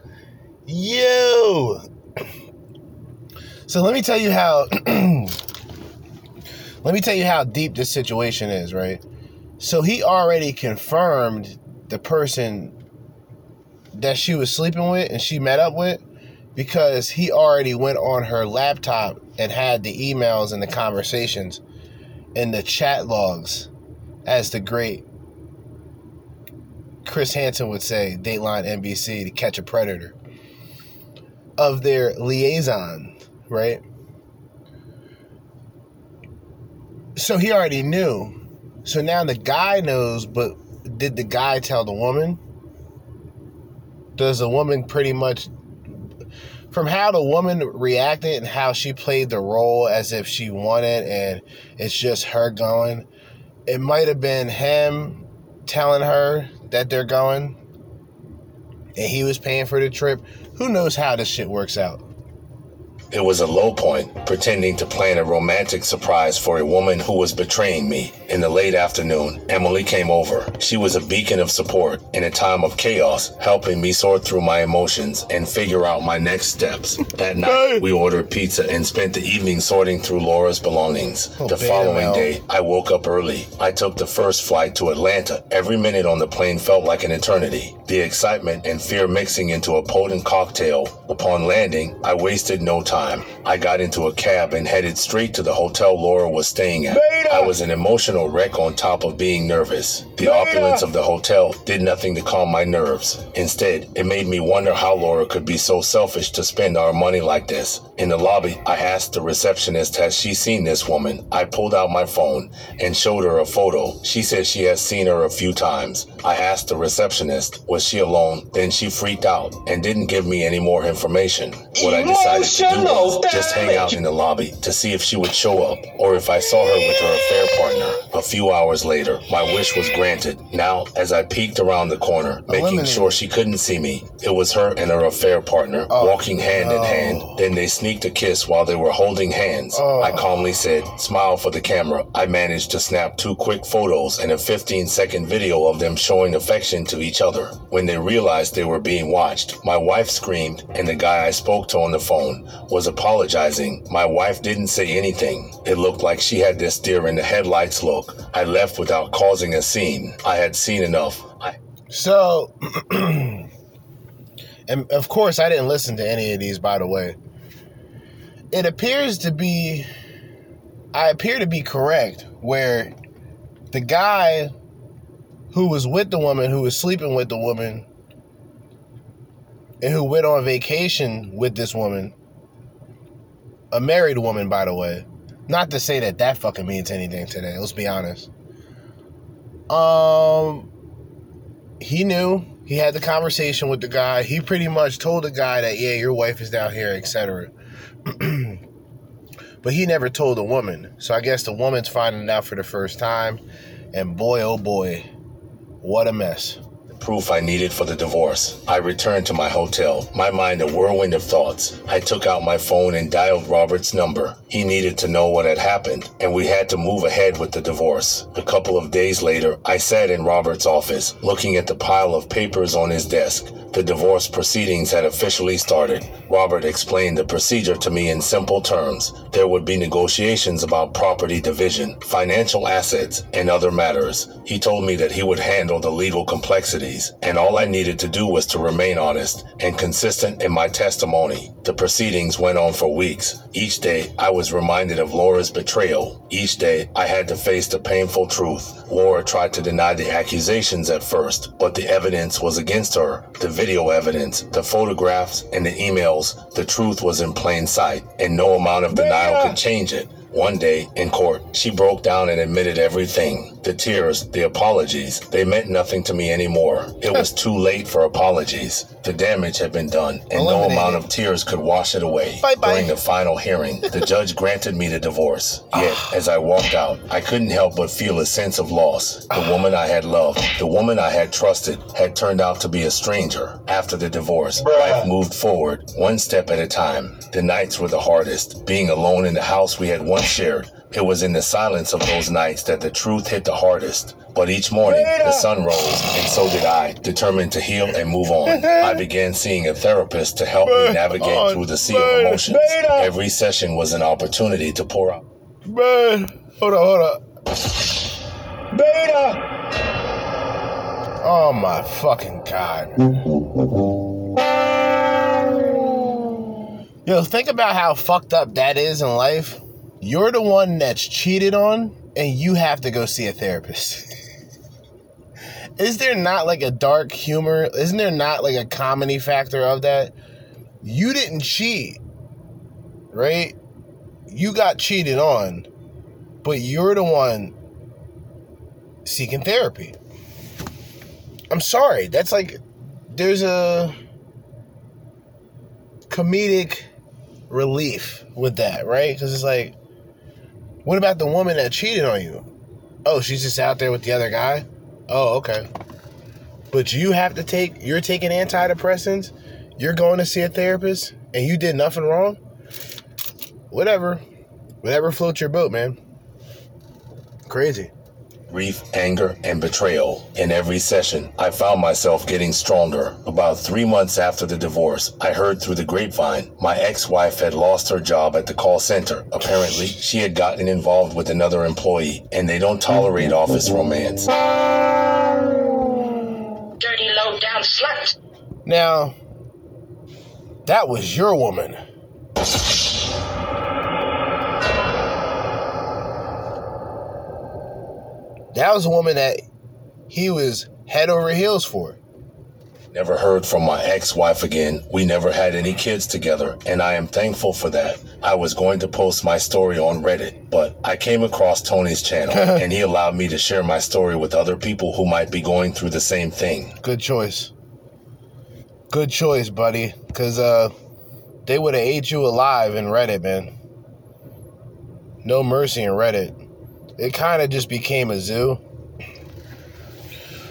Yo! So let me tell you how let me tell you how deep this situation is, right? So he already confirmed the person that she was sleeping with and she met up with because he already went on her laptop and had the emails and the conversations and the chat logs as the great Chris Hansen would say, Dateline NBC to catch a predator, of their liaison, right? So he already knew. So now the guy knows, but did the guy tell the woman? Does the woman pretty much, from how the woman reacted and how she played the role as if she won it and it's just her going, it might have been him telling her that they're going and he was paying for the trip. Who knows how this shit works out? It was a low point, pretending to plan a romantic surprise for a woman who was betraying me. In the late afternoon, Emily came over. She was a beacon of support in a time of chaos, helping me sort through my emotions and figure out my next steps. That night, we ordered pizza and spent the evening sorting through Laura's belongings. Oh, the following day, I woke up early. I took the first flight to Atlanta. Every minute on the plane felt like an eternity. The excitement and fear mixing into a potent cocktail. Upon landing, I wasted no time. I got into a cab and headed straight to the hotel Laura was staying at. Beta! I was an emotional wreck on top of being nervous. The opulence of the hotel did nothing to calm my nerves. Instead, it made me wonder how Laura could be so selfish to spend our money like this. In the lobby, I asked the receptionist, Has she seen this woman? I pulled out my phone and showed her a photo. She said she has seen her a few times. I asked the receptionist, Was she alone? Then she freaked out and didn't give me any more information. What I decided to do was just hang out in the lobby to see if she would show up or if I saw her with her affair partner. A few hours later, my wish was granted. Now, as I peeked around the corner, making Eliminated. sure she couldn't see me, it was her and her affair partner walking hand in hand. Then they sneaked a kiss while they were holding hands. I calmly said, Smile for the camera. I managed to snap two quick photos and a 15 second video of them showing affection to each other. When they realized they were being watched, my wife screamed, and the guy I spoke to on the phone was apologizing. My wife didn't say anything. It looked like she had this deer in the headlights look. I left without causing a scene. I had seen enough. I So, and of course, I didn't listen to any of these, by the way. It appears to be, I appear to be correct, where the guy who was with the woman, who was sleeping with the woman, and who went on vacation with this woman, a married woman, by the way. Not to say that that fucking means anything today. Let's be honest. Um, he knew he had the conversation with the guy he pretty much told the guy that yeah your wife is down here etc but he never told the woman so i guess the woman's finding out for the first time and boy oh boy what a mess proof I needed for the divorce. I returned to my hotel, my mind a whirlwind of thoughts. I took out my phone and dialed Robert's number. He needed to know what had happened, and we had to move ahead with the divorce. A couple of days later, I sat in Robert's office, looking at the pile of papers on his desk. The divorce proceedings had officially started. Robert explained the procedure to me in simple terms. There would be negotiations about property division, financial assets, and other matters. He told me that he would handle the legal complexities, and all I needed to do was to remain honest and consistent in my testimony. The proceedings went on for weeks. Each day, I was reminded of Laura's betrayal. Each day, I had to face the painful truth. Laura tried to deny the accusations at first, but the evidence was against her. The video evidence, the photographs, and the emails, the truth was in plain sight, and no amount of denial could change it. One day, in court, she broke down and admitted everything. The tears, the apologies, they meant nothing to me anymore. It was too late for apologies. The damage had been done, and no amount of tears could wash it away. Bye-bye. During the final hearing, the judge granted me the divorce. Yet, ah. as I walked out, I couldn't help but feel a sense of loss. The woman I had loved, the woman I had trusted, had turned out to be a stranger. After the divorce, life moved forward, one step at a time. The nights were the hardest, being alone in the house we had once shared. It was in the silence of those nights that the truth hit the hardest. But each morning, the sun rose, and so did I, determined to heal and move on. I began seeing a therapist to help me navigate through the sea of emotions. Every session was an opportunity to pour out. Man, hold on, hold on. Beta! Oh my fucking god. Yo, think about how fucked up that is in life. You're the one that's cheated on, and you have to go see a therapist. is there not like a dark humor? Isn't there not like a comedy factor of that? You didn't cheat, right? You got cheated on, but you're the one seeking therapy. I'm sorry. That's like there's a comedic relief with that, right? Because it's like, what about the woman that cheated on you? Oh, she's just out there with the other guy. Oh, okay. But you have to take. You're taking antidepressants. You're going to see a therapist, and you did nothing wrong. Whatever, whatever floats your boat, man. Crazy. Grief, anger, and betrayal. In every session, I found myself getting stronger. About three months after the divorce, I heard through the grapevine my ex wife had lost her job at the call center. Apparently, she had gotten involved with another employee, and they don't tolerate office romance. Dirty low down slut. Now, that was your woman. That was a woman that he was head over heels for. Never heard from my ex wife again. We never had any kids together, and I am thankful for that. I was going to post my story on Reddit, but I came across Tony's channel, and he allowed me to share my story with other people who might be going through the same thing. Good choice. Good choice, buddy. Because uh, they would have ate you alive in Reddit, man. No mercy in Reddit. It kind of just became a zoo.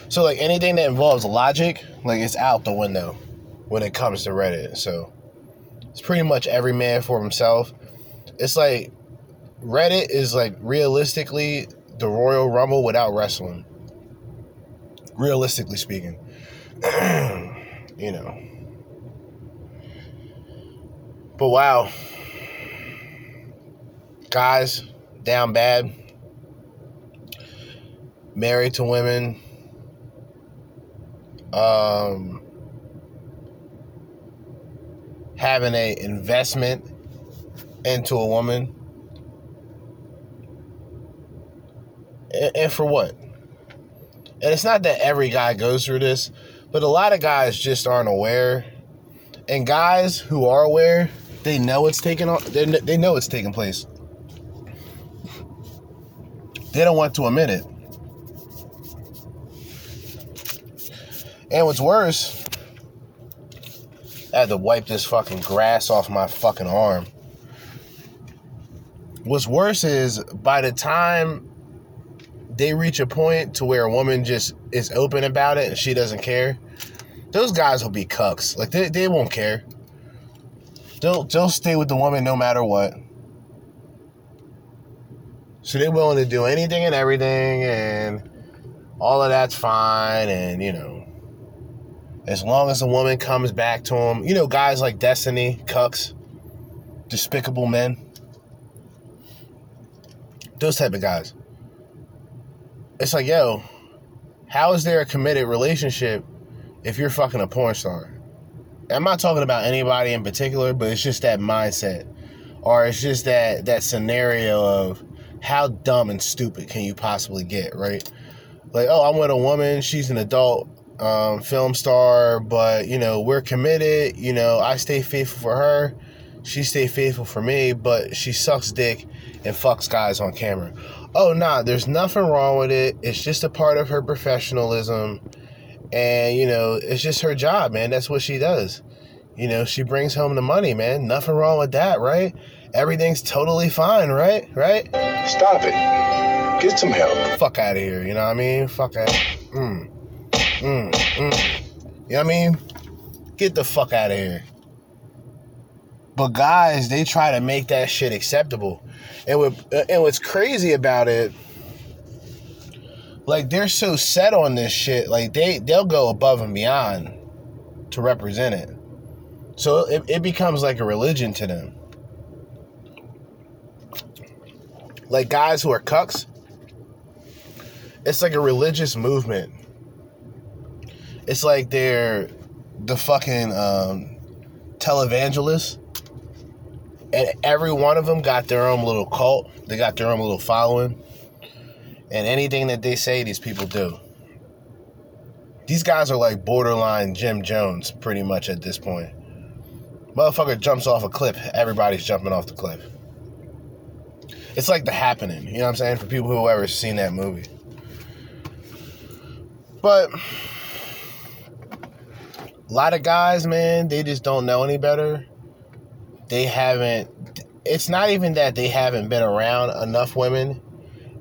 So, like, anything that involves logic, like, it's out the window when it comes to Reddit. So, it's pretty much every man for himself. It's like Reddit is like realistically the Royal Rumble without wrestling. Realistically speaking you know. But wow. Guys, down bad. Married to women. Um having a investment into a woman. And, and for what? And it's not that every guy goes through this, but a lot of guys just aren't aware. And guys who are aware, they know it's taking on. They they know it's taking place. They don't want to admit it. And what's worse, I had to wipe this fucking grass off my fucking arm. What's worse is by the time they reach a point to where a woman just is open about it and she doesn't care, those guys will be cucks. Like they, they won't care. They'll they'll stay with the woman no matter what. So they're willing to do anything and everything and all of that's fine and you know as long as the woman comes back to him, you know, guys like Destiny, Cucks, Despicable Men, those type of guys. It's like, yo, how is there a committed relationship if you're fucking a porn star? I'm not talking about anybody in particular, but it's just that mindset, or it's just that that scenario of how dumb and stupid can you possibly get, right? Like, oh, I'm with a woman, she's an adult um, film star, but you know we're committed. You know, I stay faithful for her, she stay faithful for me, but she sucks dick and fucks guys on camera. Oh nah, there's nothing wrong with it. It's just a part of her professionalism, and you know it's just her job, man. That's what she does. You know, she brings home the money, man. Nothing wrong with that, right? Everything's totally fine, right? Right? Stop it. Get some help. Fuck out of here. You know what I mean? Fuck out. Mm. Mm, mm. You know what I mean? Get the fuck out of here. But guys, they try to make that shit acceptable. And what, and what's crazy about it, like they're so set on this shit, like they they'll go above and beyond to represent it. So it, it becomes like a religion to them. Like guys who are cucks, it's like a religious movement it's like they're the fucking um, televangelists, and every one of them got their own little cult. They got their own little following, and anything that they say, these people do. These guys are like borderline Jim Jones, pretty much at this point. Motherfucker jumps off a cliff, everybody's jumping off the cliff. It's like the happening, you know what I'm saying? For people who have ever seen that movie. But a lot of guys, man, they just don't know any better. They haven't. It's not even that they haven't been around enough women.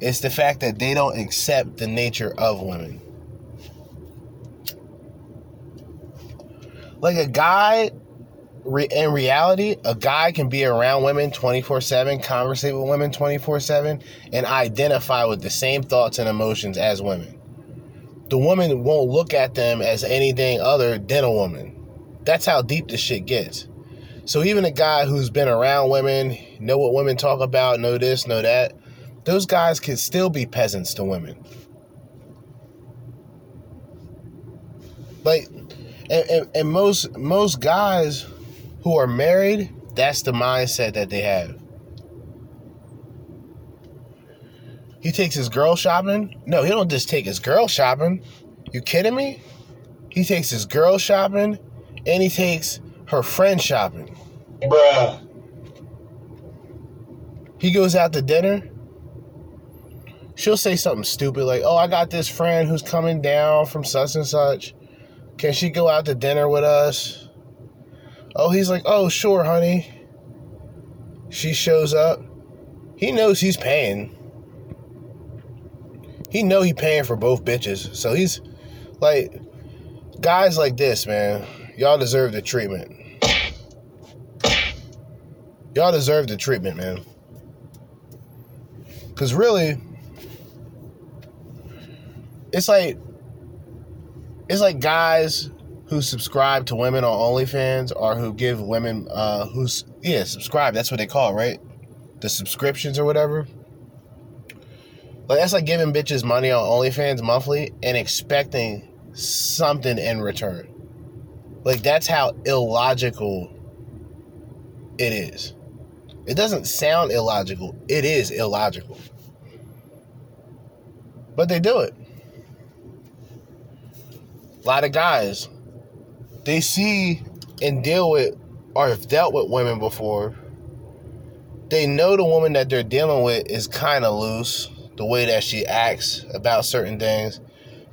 It's the fact that they don't accept the nature of women. Like a guy, in reality, a guy can be around women 24 7, conversate with women 24 7, and identify with the same thoughts and emotions as women the woman won't look at them as anything other than a woman. That's how deep this shit gets. So even a guy who's been around women, know what women talk about, know this, know that, those guys could still be peasants to women. Like, and, and, and most most guys who are married, that's the mindset that they have. He takes his girl shopping? No, he don't just take his girl shopping. You kidding me? He takes his girl shopping and he takes her friend shopping. Bruh. He goes out to dinner. She'll say something stupid like, Oh, I got this friend who's coming down from such and such. Can she go out to dinner with us? Oh, he's like, Oh, sure, honey. She shows up. He knows he's paying he know he paying for both bitches. So he's like guys like this, man. Y'all deserve the treatment. Y'all deserve the treatment, man. Cause really, it's like it's like guys who subscribe to women on OnlyFans or who give women uh who's yeah, subscribe, that's what they call it, right? The subscriptions or whatever. Like that's like giving bitches money on OnlyFans monthly and expecting something in return. Like that's how illogical it is. It doesn't sound illogical. It is illogical. But they do it. A lot of guys, they see and deal with or have dealt with women before. They know the woman that they're dealing with is kind of loose the way that she acts about certain things.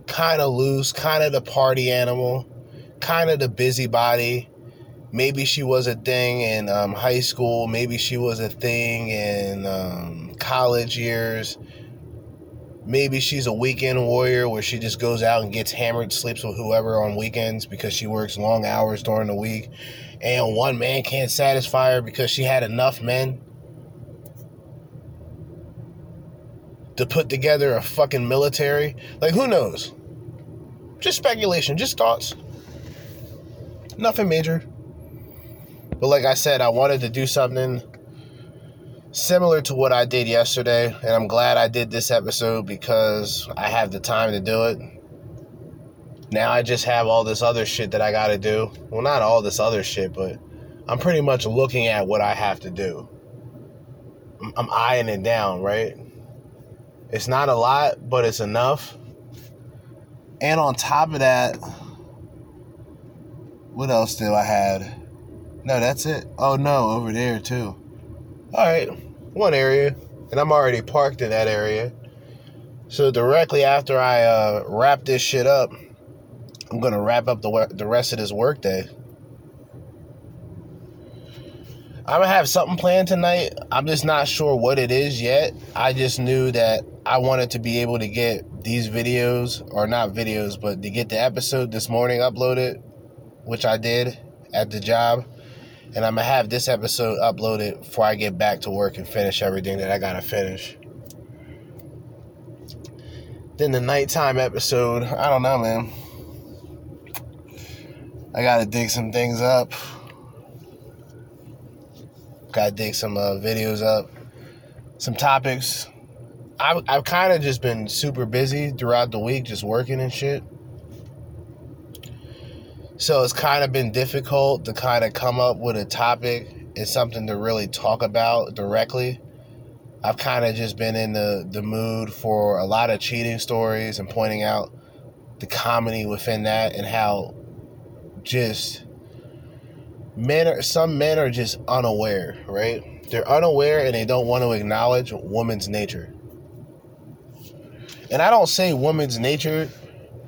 Kind of loose, kind of the party animal, kind of the busybody. Maybe she was a thing in um, high school. Maybe she was a thing in um, college years. maybe she's a weekend warrior where she just goes out and gets hammered, sleeps with whoever on weekends because she works long hours during the week, and one man can't satisfy her because she had enough men to put together a fucking military. Like, who knows? Just speculation, just thoughts. Nothing major. But like I said, I wanted to do something similar to what I did yesterday, and I'm glad I did this episode because I have the time to do it. Now I just have all this other shit that I got to do. Well, not all this other shit, but I'm pretty much looking at what I have to do. I'm, I'm eyeing it down, right? It's not a lot, but it's enough. And on top of that, what else do I had? No, that's it. Oh no, over there too. All right, one area, and I'm already parked in that area. So directly after I uh, wrap this shit up, I'm gonna wrap up the the rest of this workday. I'm gonna have something planned tonight. I'm just not sure what it is yet. I just knew that I wanted to be able to get these videos, or not videos, but to get the episode this morning uploaded, which I did at the job. And I'm gonna have this episode uploaded before I get back to work and finish everything that I gotta finish. Then the nighttime episode, I don't know, man. I gotta dig some things up. Gotta dig some uh, videos up, some topics. I've, I've kind of just been super busy throughout the week, just working and shit. So it's kind of been difficult to kind of come up with a topic and something to really talk about directly. I've kind of just been in the, the mood for a lot of cheating stories and pointing out the comedy within that and how just men are some men are just unaware, right? They're unaware and they don't want to acknowledge woman's nature. And I don't say woman's nature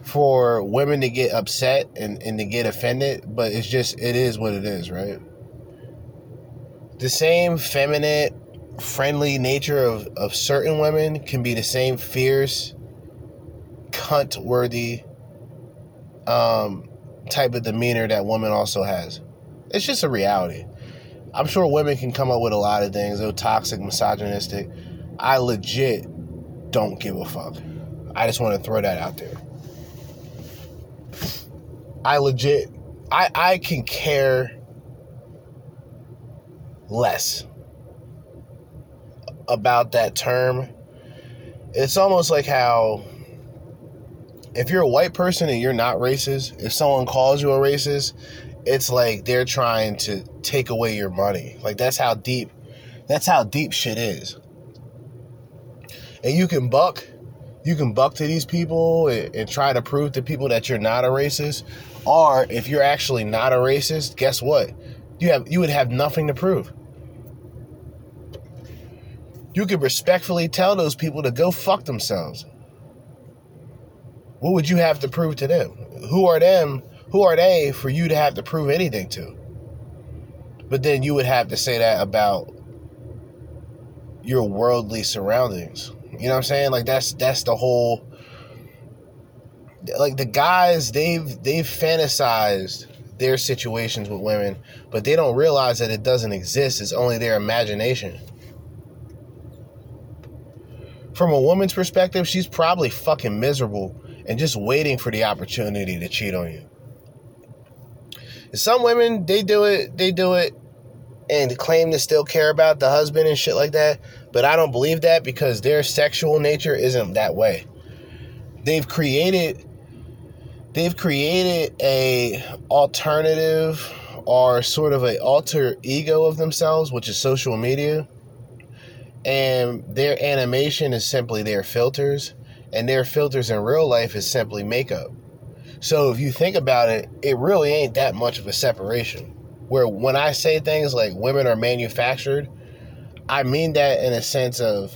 for women to get upset and, and to get offended, but it's just it is what it is, right? The same feminine, friendly nature of, of certain women can be the same fierce, cunt worthy um, type of demeanor that woman also has. It's just a reality. I'm sure women can come up with a lot of things. They're toxic, misogynistic. I legit don't give a fuck. I just want to throw that out there. I legit, I, I can care less about that term. It's almost like how if you're a white person and you're not racist, if someone calls you a racist, it's like they're trying to take away your money. Like that's how deep that's how deep shit is. And you can buck you can buck to these people and, and, try to prove to people that you're not a racist. Or if you're actually not a racist, guess what? You have you would have nothing to prove. You could respectfully tell those people to go fuck themselves. What would you have to prove to them? Who are them who are they for you to have to prove anything to? But then you would have to say that about your worldly surroundings. You know what I'm saying? Like that's that's the whole like the guys they've they've fantasized their situations with women, but they don't realize that it doesn't exist. It's only their imagination. From a woman's perspective, she's probably fucking miserable and just waiting for the opportunity to cheat on you. Some women, they do it, they do it and claim to still care about the husband and shit like that. But I don't believe that because their sexual nature isn't that way. They've created they've created a alternative or sort of a alter ego of themselves, which is social media. And their animation is simply their filters, and their filters in real life is simply makeup. So if you think about it, it really ain't that much of a separation. Where when I say things like women are manufactured, I mean that in a sense of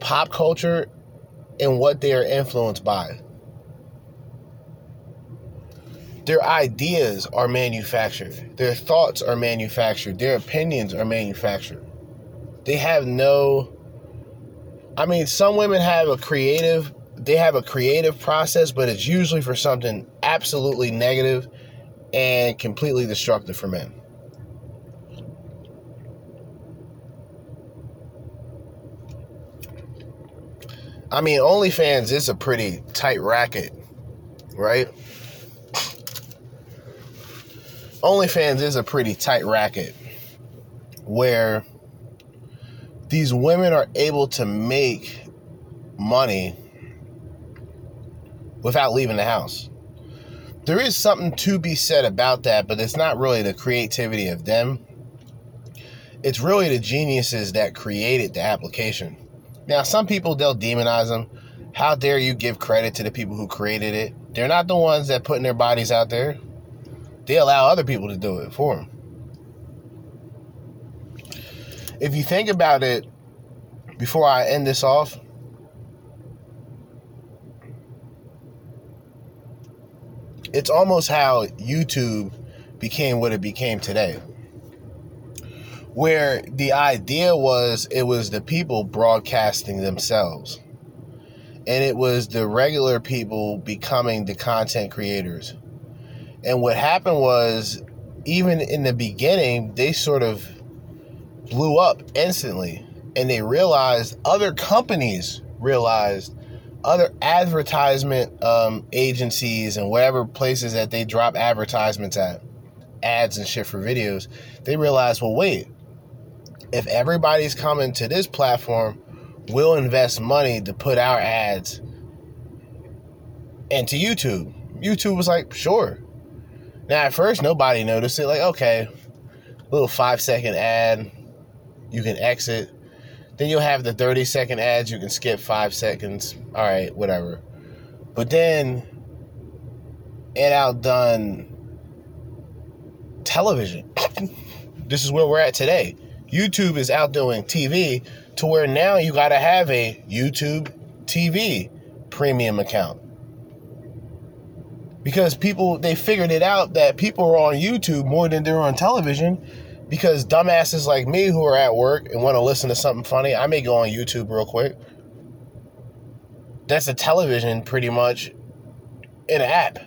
pop culture and what they are influenced by. Their ideas are manufactured. Their thoughts are manufactured. Their opinions are manufactured. They have no I mean, some women have a creative, they have a creative process, but it's usually for something absolutely negative and completely destructive for men. I mean, OnlyFans is a pretty tight racket, right? OnlyFans is a pretty tight racket where these women are able to make money without leaving the house. There is something to be said about that, but it's not really the creativity of them. It's really the geniuses that created the application. Now, some people, they'll demonize them. How dare you give credit to the people who created it? They're not the ones that putting their bodies out there. They allow other people to do it for them. If you think about it, before I end this off, it's almost how YouTube became what it became today. Where the idea was it was the people broadcasting themselves. And it was the regular people becoming the content creators. And what happened was, even in the beginning, they sort of blew up instantly. And they realized, other companies realized, other advertisement um, agencies and whatever places that they drop advertisements at, ads and shit for videos, they realized, well, wait, if everybody's coming to this platform, we'll invest money to put our ads into YouTube. YouTube was like, sure. Now, at first, nobody noticed it. Like, okay, little five second ad, you can exit. Then you'll have the 30 second ads, you can skip five seconds. All right, whatever. But then it outdone television. this is where we're at today. YouTube is outdoing TV to where now you got to have a YouTube TV premium account. Because people, they figured it out that people are on YouTube more than they're on television. Because dumbasses like me who are at work and want to listen to something funny, I may go on YouTube real quick. That's a television pretty much an app.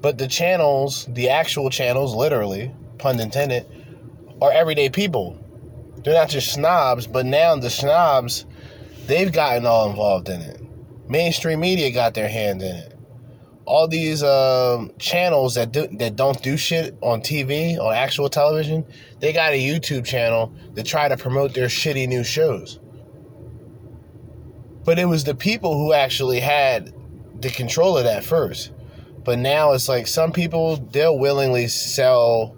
But the channels, the actual channels, literally, pun intended, are everyday people. They're not just snobs, but now the snobs, they've gotten all involved in it. Mainstream media got their hand in it. All these um, channels that do, that don't do shit on TV, on actual television, they got a YouTube channel to try to promote their shitty new shows. But it was the people who actually had the control of that first. But now it's like some people, they'll willingly sell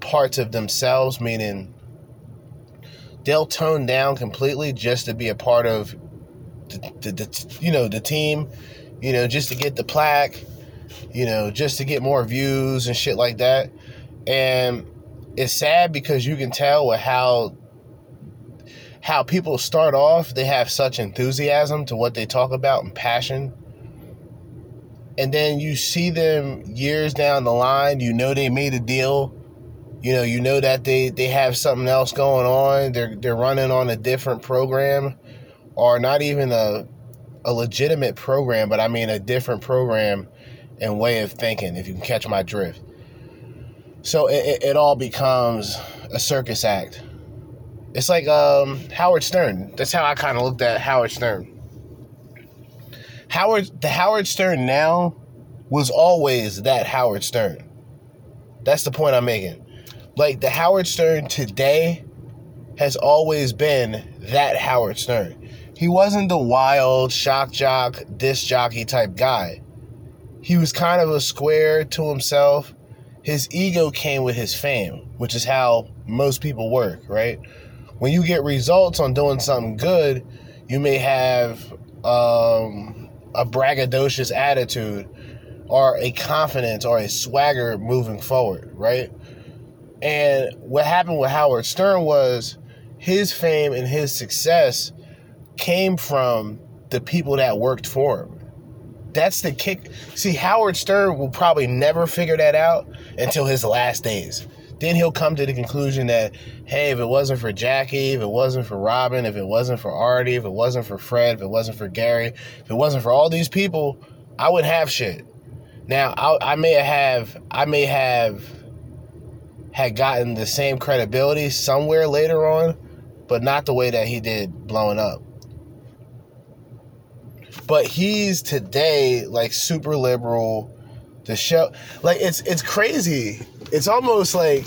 parts of themselves, meaning they'll tone down completely just to be a part of the, the, the, you know the team you know just to get the plaque you know just to get more views and shit like that. And it's sad because you can tell with how how people start off they have such enthusiasm to what they talk about and passion. And then you see them years down the line you know they made a deal you know, you know that they they have something else going on. They're they're running on a different program, or not even a a legitimate program, but I mean a different program and way of thinking. If you can catch my drift. So it, it, it all becomes a circus act. It's like um, Howard Stern. That's how I kind of looked at Howard Stern. Howard, the Howard Stern now was always that Howard Stern. That's the point I'm making like the Howard Stern today has always been that Howard Stern. He wasn't the wild shock jock, disc jockey type guy. He was kind of a square to himself. His ego came with his fame, which is how most people work, right? When you get results on doing something good, you may have um, a braggadocious attitude or a confidence or a swagger moving forward, right? And what happened with Howard Stern was his fame and his success came from the people that worked for him. That's the kick. See, Howard Stern will probably never figure that out until his last days. then he'll come to the conclusion that, hey, if it wasn't for Jackie, if it wasn't for Robin, if it wasn't for Artie, if it wasn't for Fred, if it wasn't for Gary, if it wasn't for all these people, I wouldn't have shit. Now, I, I may have, I may have had gotten the same credibility somewhere later on, but not the way that he did blowing up. But he's today like super liberal. The show, like it's it's crazy. It's almost like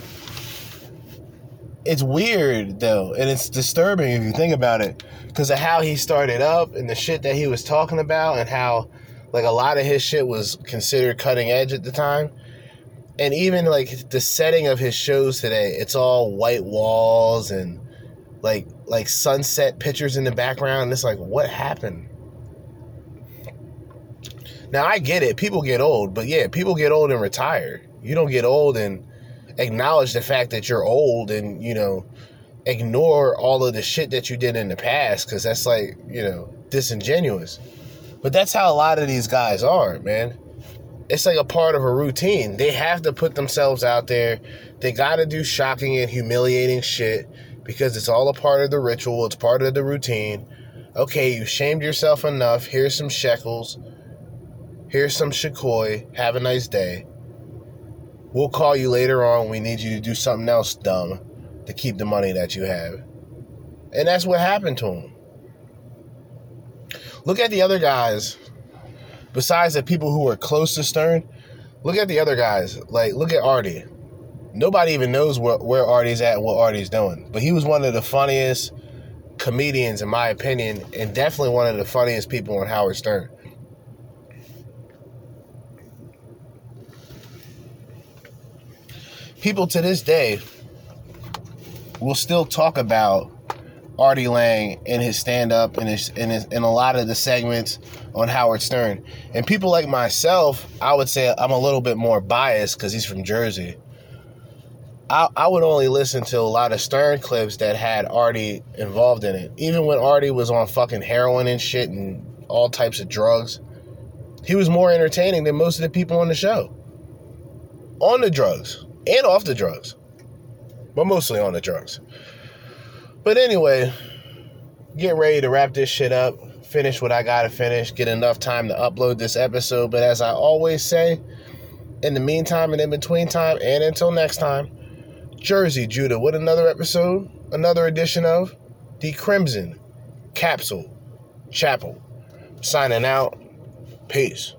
it's weird though, and it's disturbing if you think about it, because of how he started up and the shit that he was talking about, and how like a lot of his shit was considered cutting edge at the time and even like the setting of his shows today it's all white walls and like like sunset pictures in the background. It's like what happened? Now i get it. People get old. But yeah people get old and retire. You don't get old and acknowledge the fact that you're old and you know ignore all of the shit that you did in the past because that's like you know disingenuous. But that's how a lot of these guys are man it's like a part of a routine. They have to put themselves out there. They got to do shocking and humiliating shit because it's all a part of the ritual, it's part of the routine. Okay, you shamed yourself enough. Here's some shekels. Here's some shakoi. Have a nice day. We'll call you later on. We need you to do something else dumb to keep the money that you have. And that's what happened to him. Look at the other guys besides the people who are close to Stern, look at the other guys. Like, look at Artie. Nobody even knows where, where Artie's at and what Artie's doing. But he was one of the funniest comedians, in my opinion, and definitely one of the funniest people on Howard Stern. People to this day will still talk about Artie Lange in his stand up and his in his in a lot of the segments on Howard Stern. And people like myself, I would say I'm a little bit more biased because he's from Jersey. I, I would only listen to a lot of Stern clips that had Artie involved in it. Even when Artie was on fucking heroin and shit and all types of drugs, he was more entertaining than most of the people on the show. On the drugs and off the drugs, but mostly on the drugs. But anyway, get ready to wrap this shit up, finish what I gotta finish, get enough time to upload this episode. But as I always say, in the meantime and in between time, and until next time, Jerzee Judah with another episode, another edition of The Crimson Capsule Chapel. Signing out. Peace.